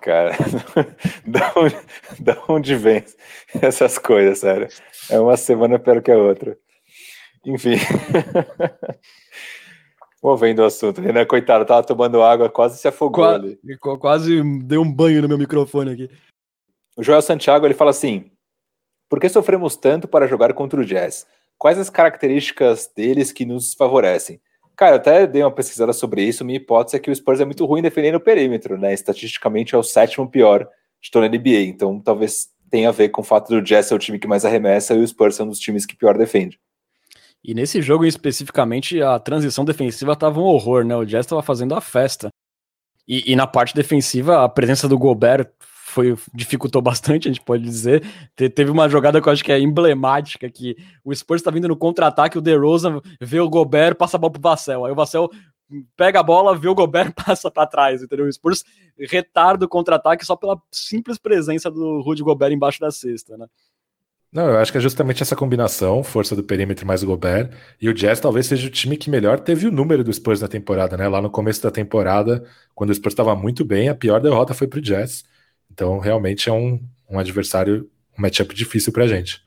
cara. da, onde, da onde vem essas coisas, sério? É uma semana pior que a outra. Enfim. Movendo o assunto. Renan, coitado, tava tomando água, quase se afogou Qua, ali. Quase deu um banho no meu microfone aqui. O Joel Santiago ele fala assim: Por que sofremos tanto para jogar contra o Jazz? Quais as características deles que nos favorecem? Cara, eu até dei uma pesquisada sobre isso. Minha hipótese é que o Spurs é muito ruim defendendo o perímetro, né? Estatisticamente é o sétimo pior de toda a NBA. Então talvez tenha a ver com o fato do Jazz ser o time que mais arremessa e o Spurs ser um dos times que pior defende. E nesse jogo especificamente, a transição defensiva estava um horror, né? O Jazz estava fazendo a festa. E, e, na parte defensiva, a presença do Gobert foi dificultou bastante, a gente pode dizer. Te, teve uma jogada que eu acho que é emblemática, que o Spurs está vindo no contra-ataque, o DeRozan vê o Gobert, passa a bola pro Vassell. Aí o Vassell pega a bola, vê o Gobert, passa para trás, entendeu? O Spurs retarda o contra-ataque só pela simples presença do Rudy Gobert embaixo da cesta, né? Não, eu acho que é justamente essa combinação, força do perímetro mais o Gobert, e o Jazz talvez seja o time que melhor teve o número do Spurs na temporada, né? Lá no começo da temporada, quando o Spurs estava muito bem, a pior derrota foi pro Jazz. Então, realmente é um, um adversário, um matchup difícil pra gente.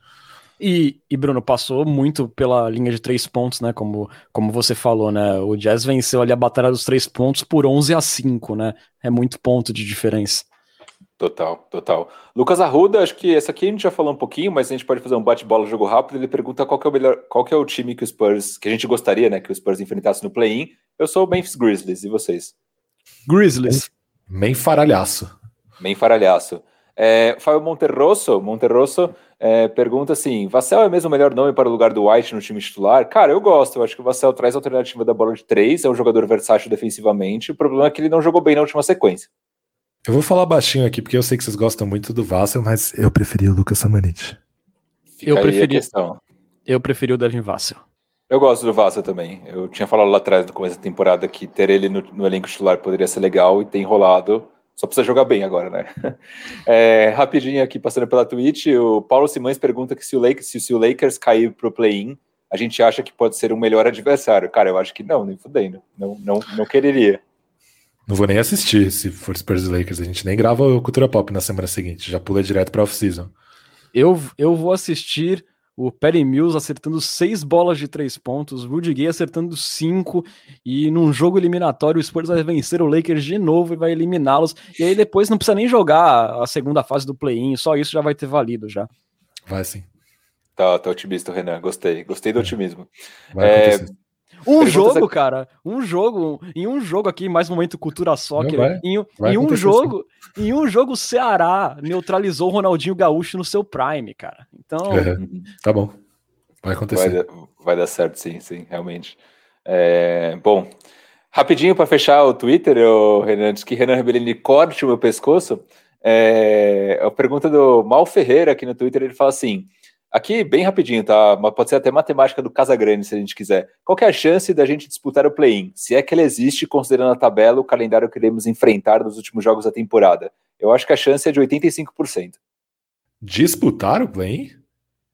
E, e, Bruno, passou muito pela linha de três pontos, né? Como, como você falou, né? O Jazz venceu ali a batalha dos três pontos por 11 a 5, né? É muito ponto de diferença. Total, total. Lucas Arruda, acho que essa aqui a gente já falou um pouquinho, mas a gente pode fazer um bate-bola, jogo rápido. Ele pergunta qual é o melhor, qual é o time que o Spurs, que a gente gostaria, né, que o Spurs enfrentasse no play-in. Eu sou o Memphis Grizzlies, e vocês? Grizzlies. Bem faralhaço. Bem faralhaço. É, Fábio Monterroso, Monterroso é, pergunta assim: Vassell é mesmo o melhor nome para o lugar do White no time titular? Cara, eu gosto. Eu acho que o Vassell traz a alternativa da bola de três, é um jogador versátil defensivamente. O problema é que ele não jogou bem na última sequência. Eu vou falar baixinho aqui, porque eu sei que vocês gostam muito do Vassell, mas eu preferi o Lucas Samanit. eu preferi, eu preferi o Devin Vassell. Eu gosto do Vassell também. Eu tinha falado lá atrás, no começo da temporada, que ter ele no, no elenco titular poderia ser legal e tem enrolado Só precisa jogar bem agora, né? É, rapidinho aqui, passando pela Twitch, o Paulo Simões pergunta que se o Lakers, se o Lakers cair pro play-in, a gente acha que pode ser um melhor adversário. Cara, eu acho que não, nem fudendo. Não, não, não quereria. Não vou nem assistir se for Spurs e Lakers. A gente nem grava o Cultura Pop na semana seguinte. Já pula direto pra off-season. Eu, eu vou assistir o Perry Mills acertando seis bolas de três pontos, Rudy Gay acertando cinco, e num jogo eliminatório o Spurs vai vencer o Lakers de novo e vai eliminá-los, e aí depois não precisa nem jogar a segunda fase do play-in, só isso já vai ter valido já. Vai sim. Tá, tá otimista, Renan, gostei, gostei do é. otimismo. Vai é, um jogo, cara, um jogo, em um jogo aqui, mais momento cultura soccer, vai, em, vai em um jogo, assim. em um jogo o Ceará neutralizou o Ronaldinho Gaúcho no seu prime, cara. Então, é, tá bom. Vai acontecer. Vai, vai, dar certo, sim, sim, realmente. É, bom, rapidinho para fechar o Twitter, o Renan, diz que Renan Rebellini corte o meu pescoço. É, a pergunta do Mal Ferreira aqui no Twitter, ele fala assim: Aqui, bem rapidinho, tá? Mas pode ser até matemática do Casagrande, se a gente quiser. Qual é a chance da gente disputar o play-in? Se é que ele existe, considerando a tabela, o calendário que iremos enfrentar nos últimos jogos da temporada. Eu acho que a chance é de 85%. Disputar o play-in?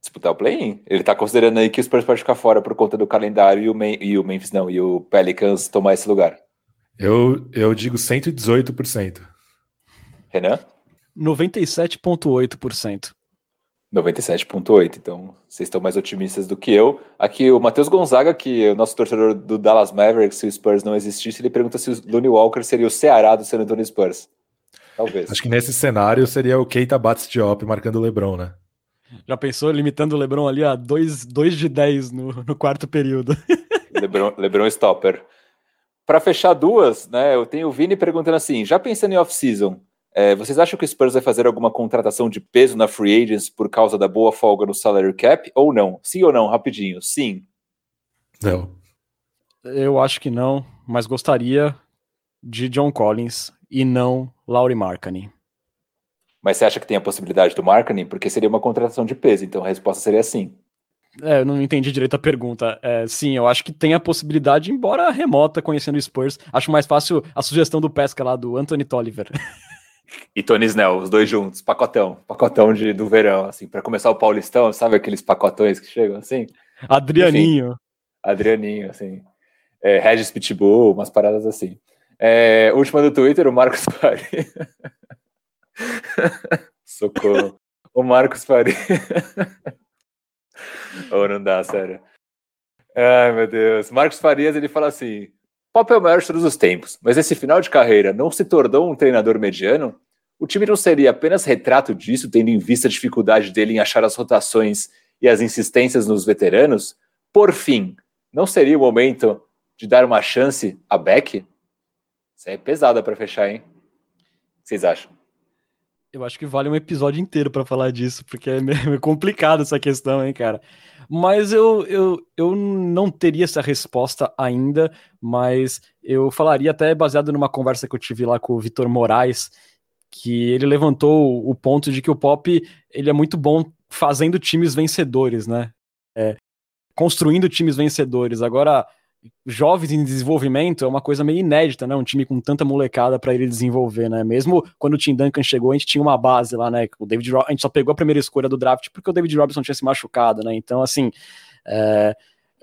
Disputar o play-in. Ele tá considerando aí que o Spurs pode ficar fora por conta do calendário e o, e o Memphis não, e o Pelicans tomar esse lugar. Eu, eu digo 118%. Renan? 97,8%. 97,8. Então, vocês estão mais otimistas do que eu. Aqui o Matheus Gonzaga, que é o nosso torcedor do Dallas Mavericks, se o Spurs não existisse, ele pergunta se o Looney Walker seria o Ceará do San Antonio Spurs. Talvez. Acho que nesse cenário seria o Keita Bates Diop marcando o LeBron, né? Já pensou limitando o LeBron ali a 2 de 10 no, no quarto período? LeBron, LeBron Stopper. Para fechar duas, né, eu tenho o Vini perguntando assim, já pensando em off-season, é, vocês acham que o Spurs vai fazer alguma contratação de peso na free agents por causa da boa folga no salary cap ou não? Sim ou não? Rapidinho. Sim. Não. Eu acho que não, mas gostaria de John Collins e não Laurie Markkinen. Mas você acha que tem a possibilidade do Markkinen? Porque seria uma contratação de peso, então a resposta seria sim. É, eu não entendi direito a pergunta. É, sim, eu acho que tem a possibilidade, embora remota, conhecendo o Spurs. Acho mais fácil a sugestão do Pesca lá, do Anthony Tolliver. e Tony Snell, os dois juntos, pacotão, pacotão de, do verão, assim, para começar o Paulistão, sabe aqueles pacotões que chegam assim? Adrianinho. Enfim, Adrianinho, assim. É, Regis Pitbull, umas paradas assim. É, última do Twitter, o Marcos Faria. Socorro. O Marcos Faria. Ou oh, não dá, sério. Ai, meu Deus. Marcos Farias, ele fala assim: Pop é o maior de todos os tempos, mas esse final de carreira não se tornou um treinador mediano? O time não seria apenas retrato disso, tendo em vista a dificuldade dele em achar as rotações e as insistências nos veteranos? Por fim, não seria o momento de dar uma chance a Beck? Isso é pesada para fechar, hein? O que vocês acham? Eu acho que vale um episódio inteiro para falar disso, porque é meio complicado essa questão, hein, cara. Mas eu, eu, eu não teria essa resposta ainda, mas eu falaria até baseado numa conversa que eu tive lá com o Vitor Moraes, que ele levantou o ponto de que o Pop ele é muito bom fazendo times vencedores, né? É, construindo times vencedores. Agora, jovens em desenvolvimento é uma coisa meio inédita, né? Um time com tanta molecada para ele desenvolver, né? Mesmo quando o Tim Duncan chegou, a gente tinha uma base lá, né? O David a gente só pegou a primeira escolha do draft porque o David Robinson tinha se machucado, né? Então, assim, é...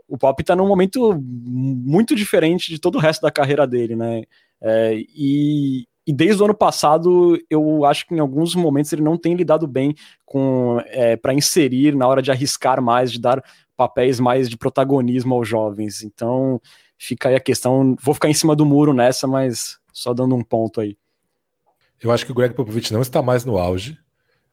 o Pop tá num momento muito diferente de todo o resto da carreira dele, né? É... e, e desde o ano passado, eu acho que em alguns momentos ele não tem lidado bem com é, para inserir na hora de arriscar mais, de dar papéis mais de protagonismo aos jovens. Então, fica aí a questão. Vou ficar em cima do muro nessa, mas só dando um ponto aí. Eu acho que o Greg Popovich não está mais no auge.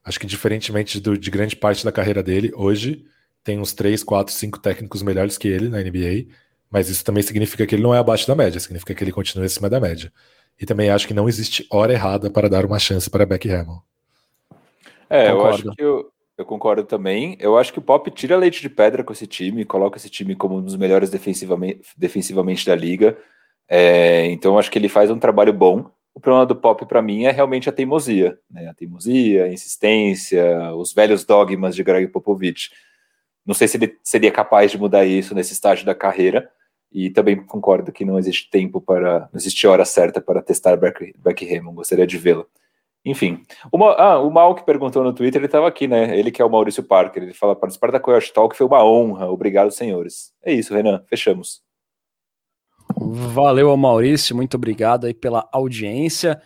Acho que, diferentemente do, de grande parte da carreira dele, hoje tem uns 3, 4, 5 técnicos melhores que ele na NBA. Mas isso também significa que ele não é abaixo da média, significa que ele continua acima da média. E também acho que não existe hora errada para dar uma chance para Beck Hammond. É, Concordo. eu acho que eu, eu concordo também. Eu acho que o Pop tira leite de pedra com esse time, coloca esse time como um dos melhores defensivamente, defensivamente da liga. É, então acho que ele faz um trabalho bom. O problema do Pop para mim é realmente a teimosia, né? A teimosia, a insistência, os velhos dogmas de Greg Popovich. Não sei se ele seria capaz de mudar isso nesse estágio da carreira. E também concordo que não existe tempo para, não existe hora certa para testar Beck, Hammond, gostaria de vê-lo. Enfim, o, ah, o Mal que perguntou no Twitter, ele estava aqui, né? Ele que é o Maurício Parker, ele fala: participar da Coyote Talk foi uma honra, obrigado, senhores. É isso, Renan, fechamos. Valeu Maurício, muito obrigado aí pela audiência.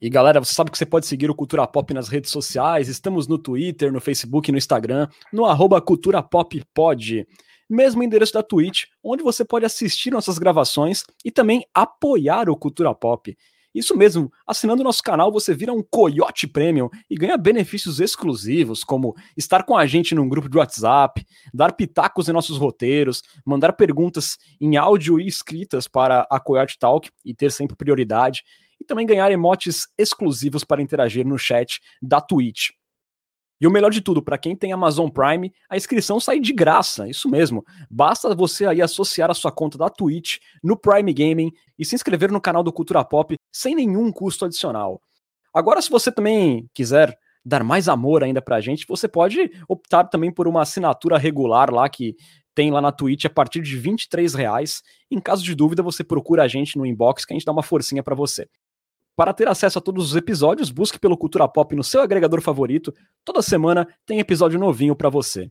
E galera, você sabe que você pode seguir o Cultura Pop nas redes sociais. Estamos no Twitter, no Facebook, no Instagram, no arroba Cultura Pop Pod. Mesmo endereço da Twitch, onde você pode assistir nossas gravações e também apoiar o Cultura Pop. Isso mesmo, assinando nosso canal você vira um Coyote Premium e ganha benefícios exclusivos, como estar com a gente num grupo de WhatsApp, dar pitacos em nossos roteiros, mandar perguntas em áudio e escritas para a Coyote Talk e ter sempre prioridade, e também ganhar emotes exclusivos para interagir no chat da Twitch. E o melhor de tudo, para quem tem Amazon Prime, a inscrição sai de graça, isso mesmo. Basta você aí associar a sua conta da Twitch no Prime Gaming e se inscrever no canal do Cultura Pop sem nenhum custo adicional. Agora, se você também quiser dar mais amor ainda pra gente, você pode optar também por uma assinatura regular lá que tem lá na Twitch a partir de 23 reais. Em caso de dúvida, você procura a gente no inbox que a gente dá uma forcinha para você. Para ter acesso a todos os episódios, busque pelo Cultura Pop no seu agregador favorito. Toda semana tem episódio novinho para você.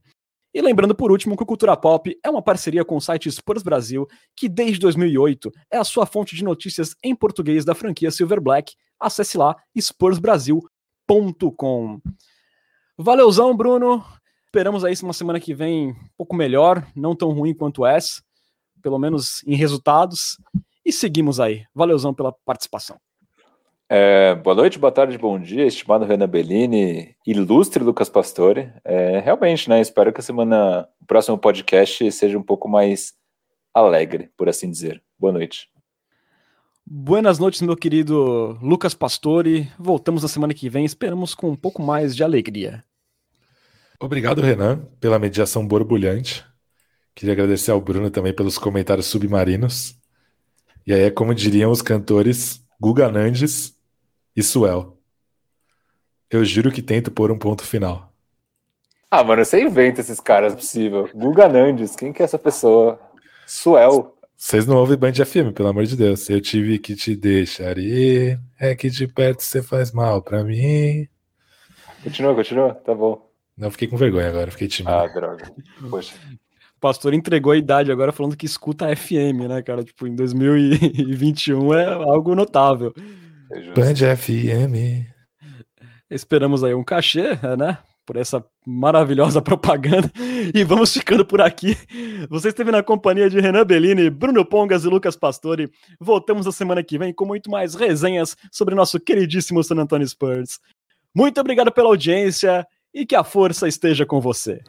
E lembrando por último que o Cultura Pop é uma parceria com o site Spurs Brasil, que desde 2008 é a sua fonte de notícias em português da franquia Silver Black. Acesse lá spursbrasil.com. Valeuzão, Bruno. Esperamos aí uma semana que vem um pouco melhor, não tão ruim quanto essa, pelo menos em resultados. E seguimos aí. Valeuzão pela participação. É, boa noite, boa tarde, bom dia, estimado Renan Bellini, ilustre Lucas Pastore. É, realmente, né? Espero que a semana, o próximo podcast seja um pouco mais alegre, por assim dizer. Boa noite. Buenas noites, meu querido Lucas Pastore. Voltamos na semana que vem, esperamos com um pouco mais de alegria. Obrigado, Renan, pela mediação borbulhante. Queria agradecer ao Bruno também pelos comentários submarinos. E aí é como diriam os cantores Guga Nandes e Suel. Eu juro que tento pôr um ponto final. Ah, mano, você inventa esses caras possível. Guga Nandes, quem que é essa pessoa? Suel. Vocês não ouvem Band FM, pelo amor de Deus. Eu tive que te deixar ir. É que de perto você faz mal pra mim. Continua, continua, tá bom. Não, fiquei com vergonha agora, fiquei tímido. Ah, droga. Poxa. O pastor entregou a idade agora falando que escuta FM, né, cara? Tipo, em 2021 é algo notável. É Band FM. Esperamos aí um cachê, né? Por essa maravilhosa propaganda. E vamos ficando por aqui. Você esteve na companhia de Renan Bellini, Bruno Pongas e Lucas Pastore. Voltamos na semana que vem com muito mais resenhas sobre nosso queridíssimo San Antonio Spurs. Muito obrigado pela audiência e que a força esteja com você.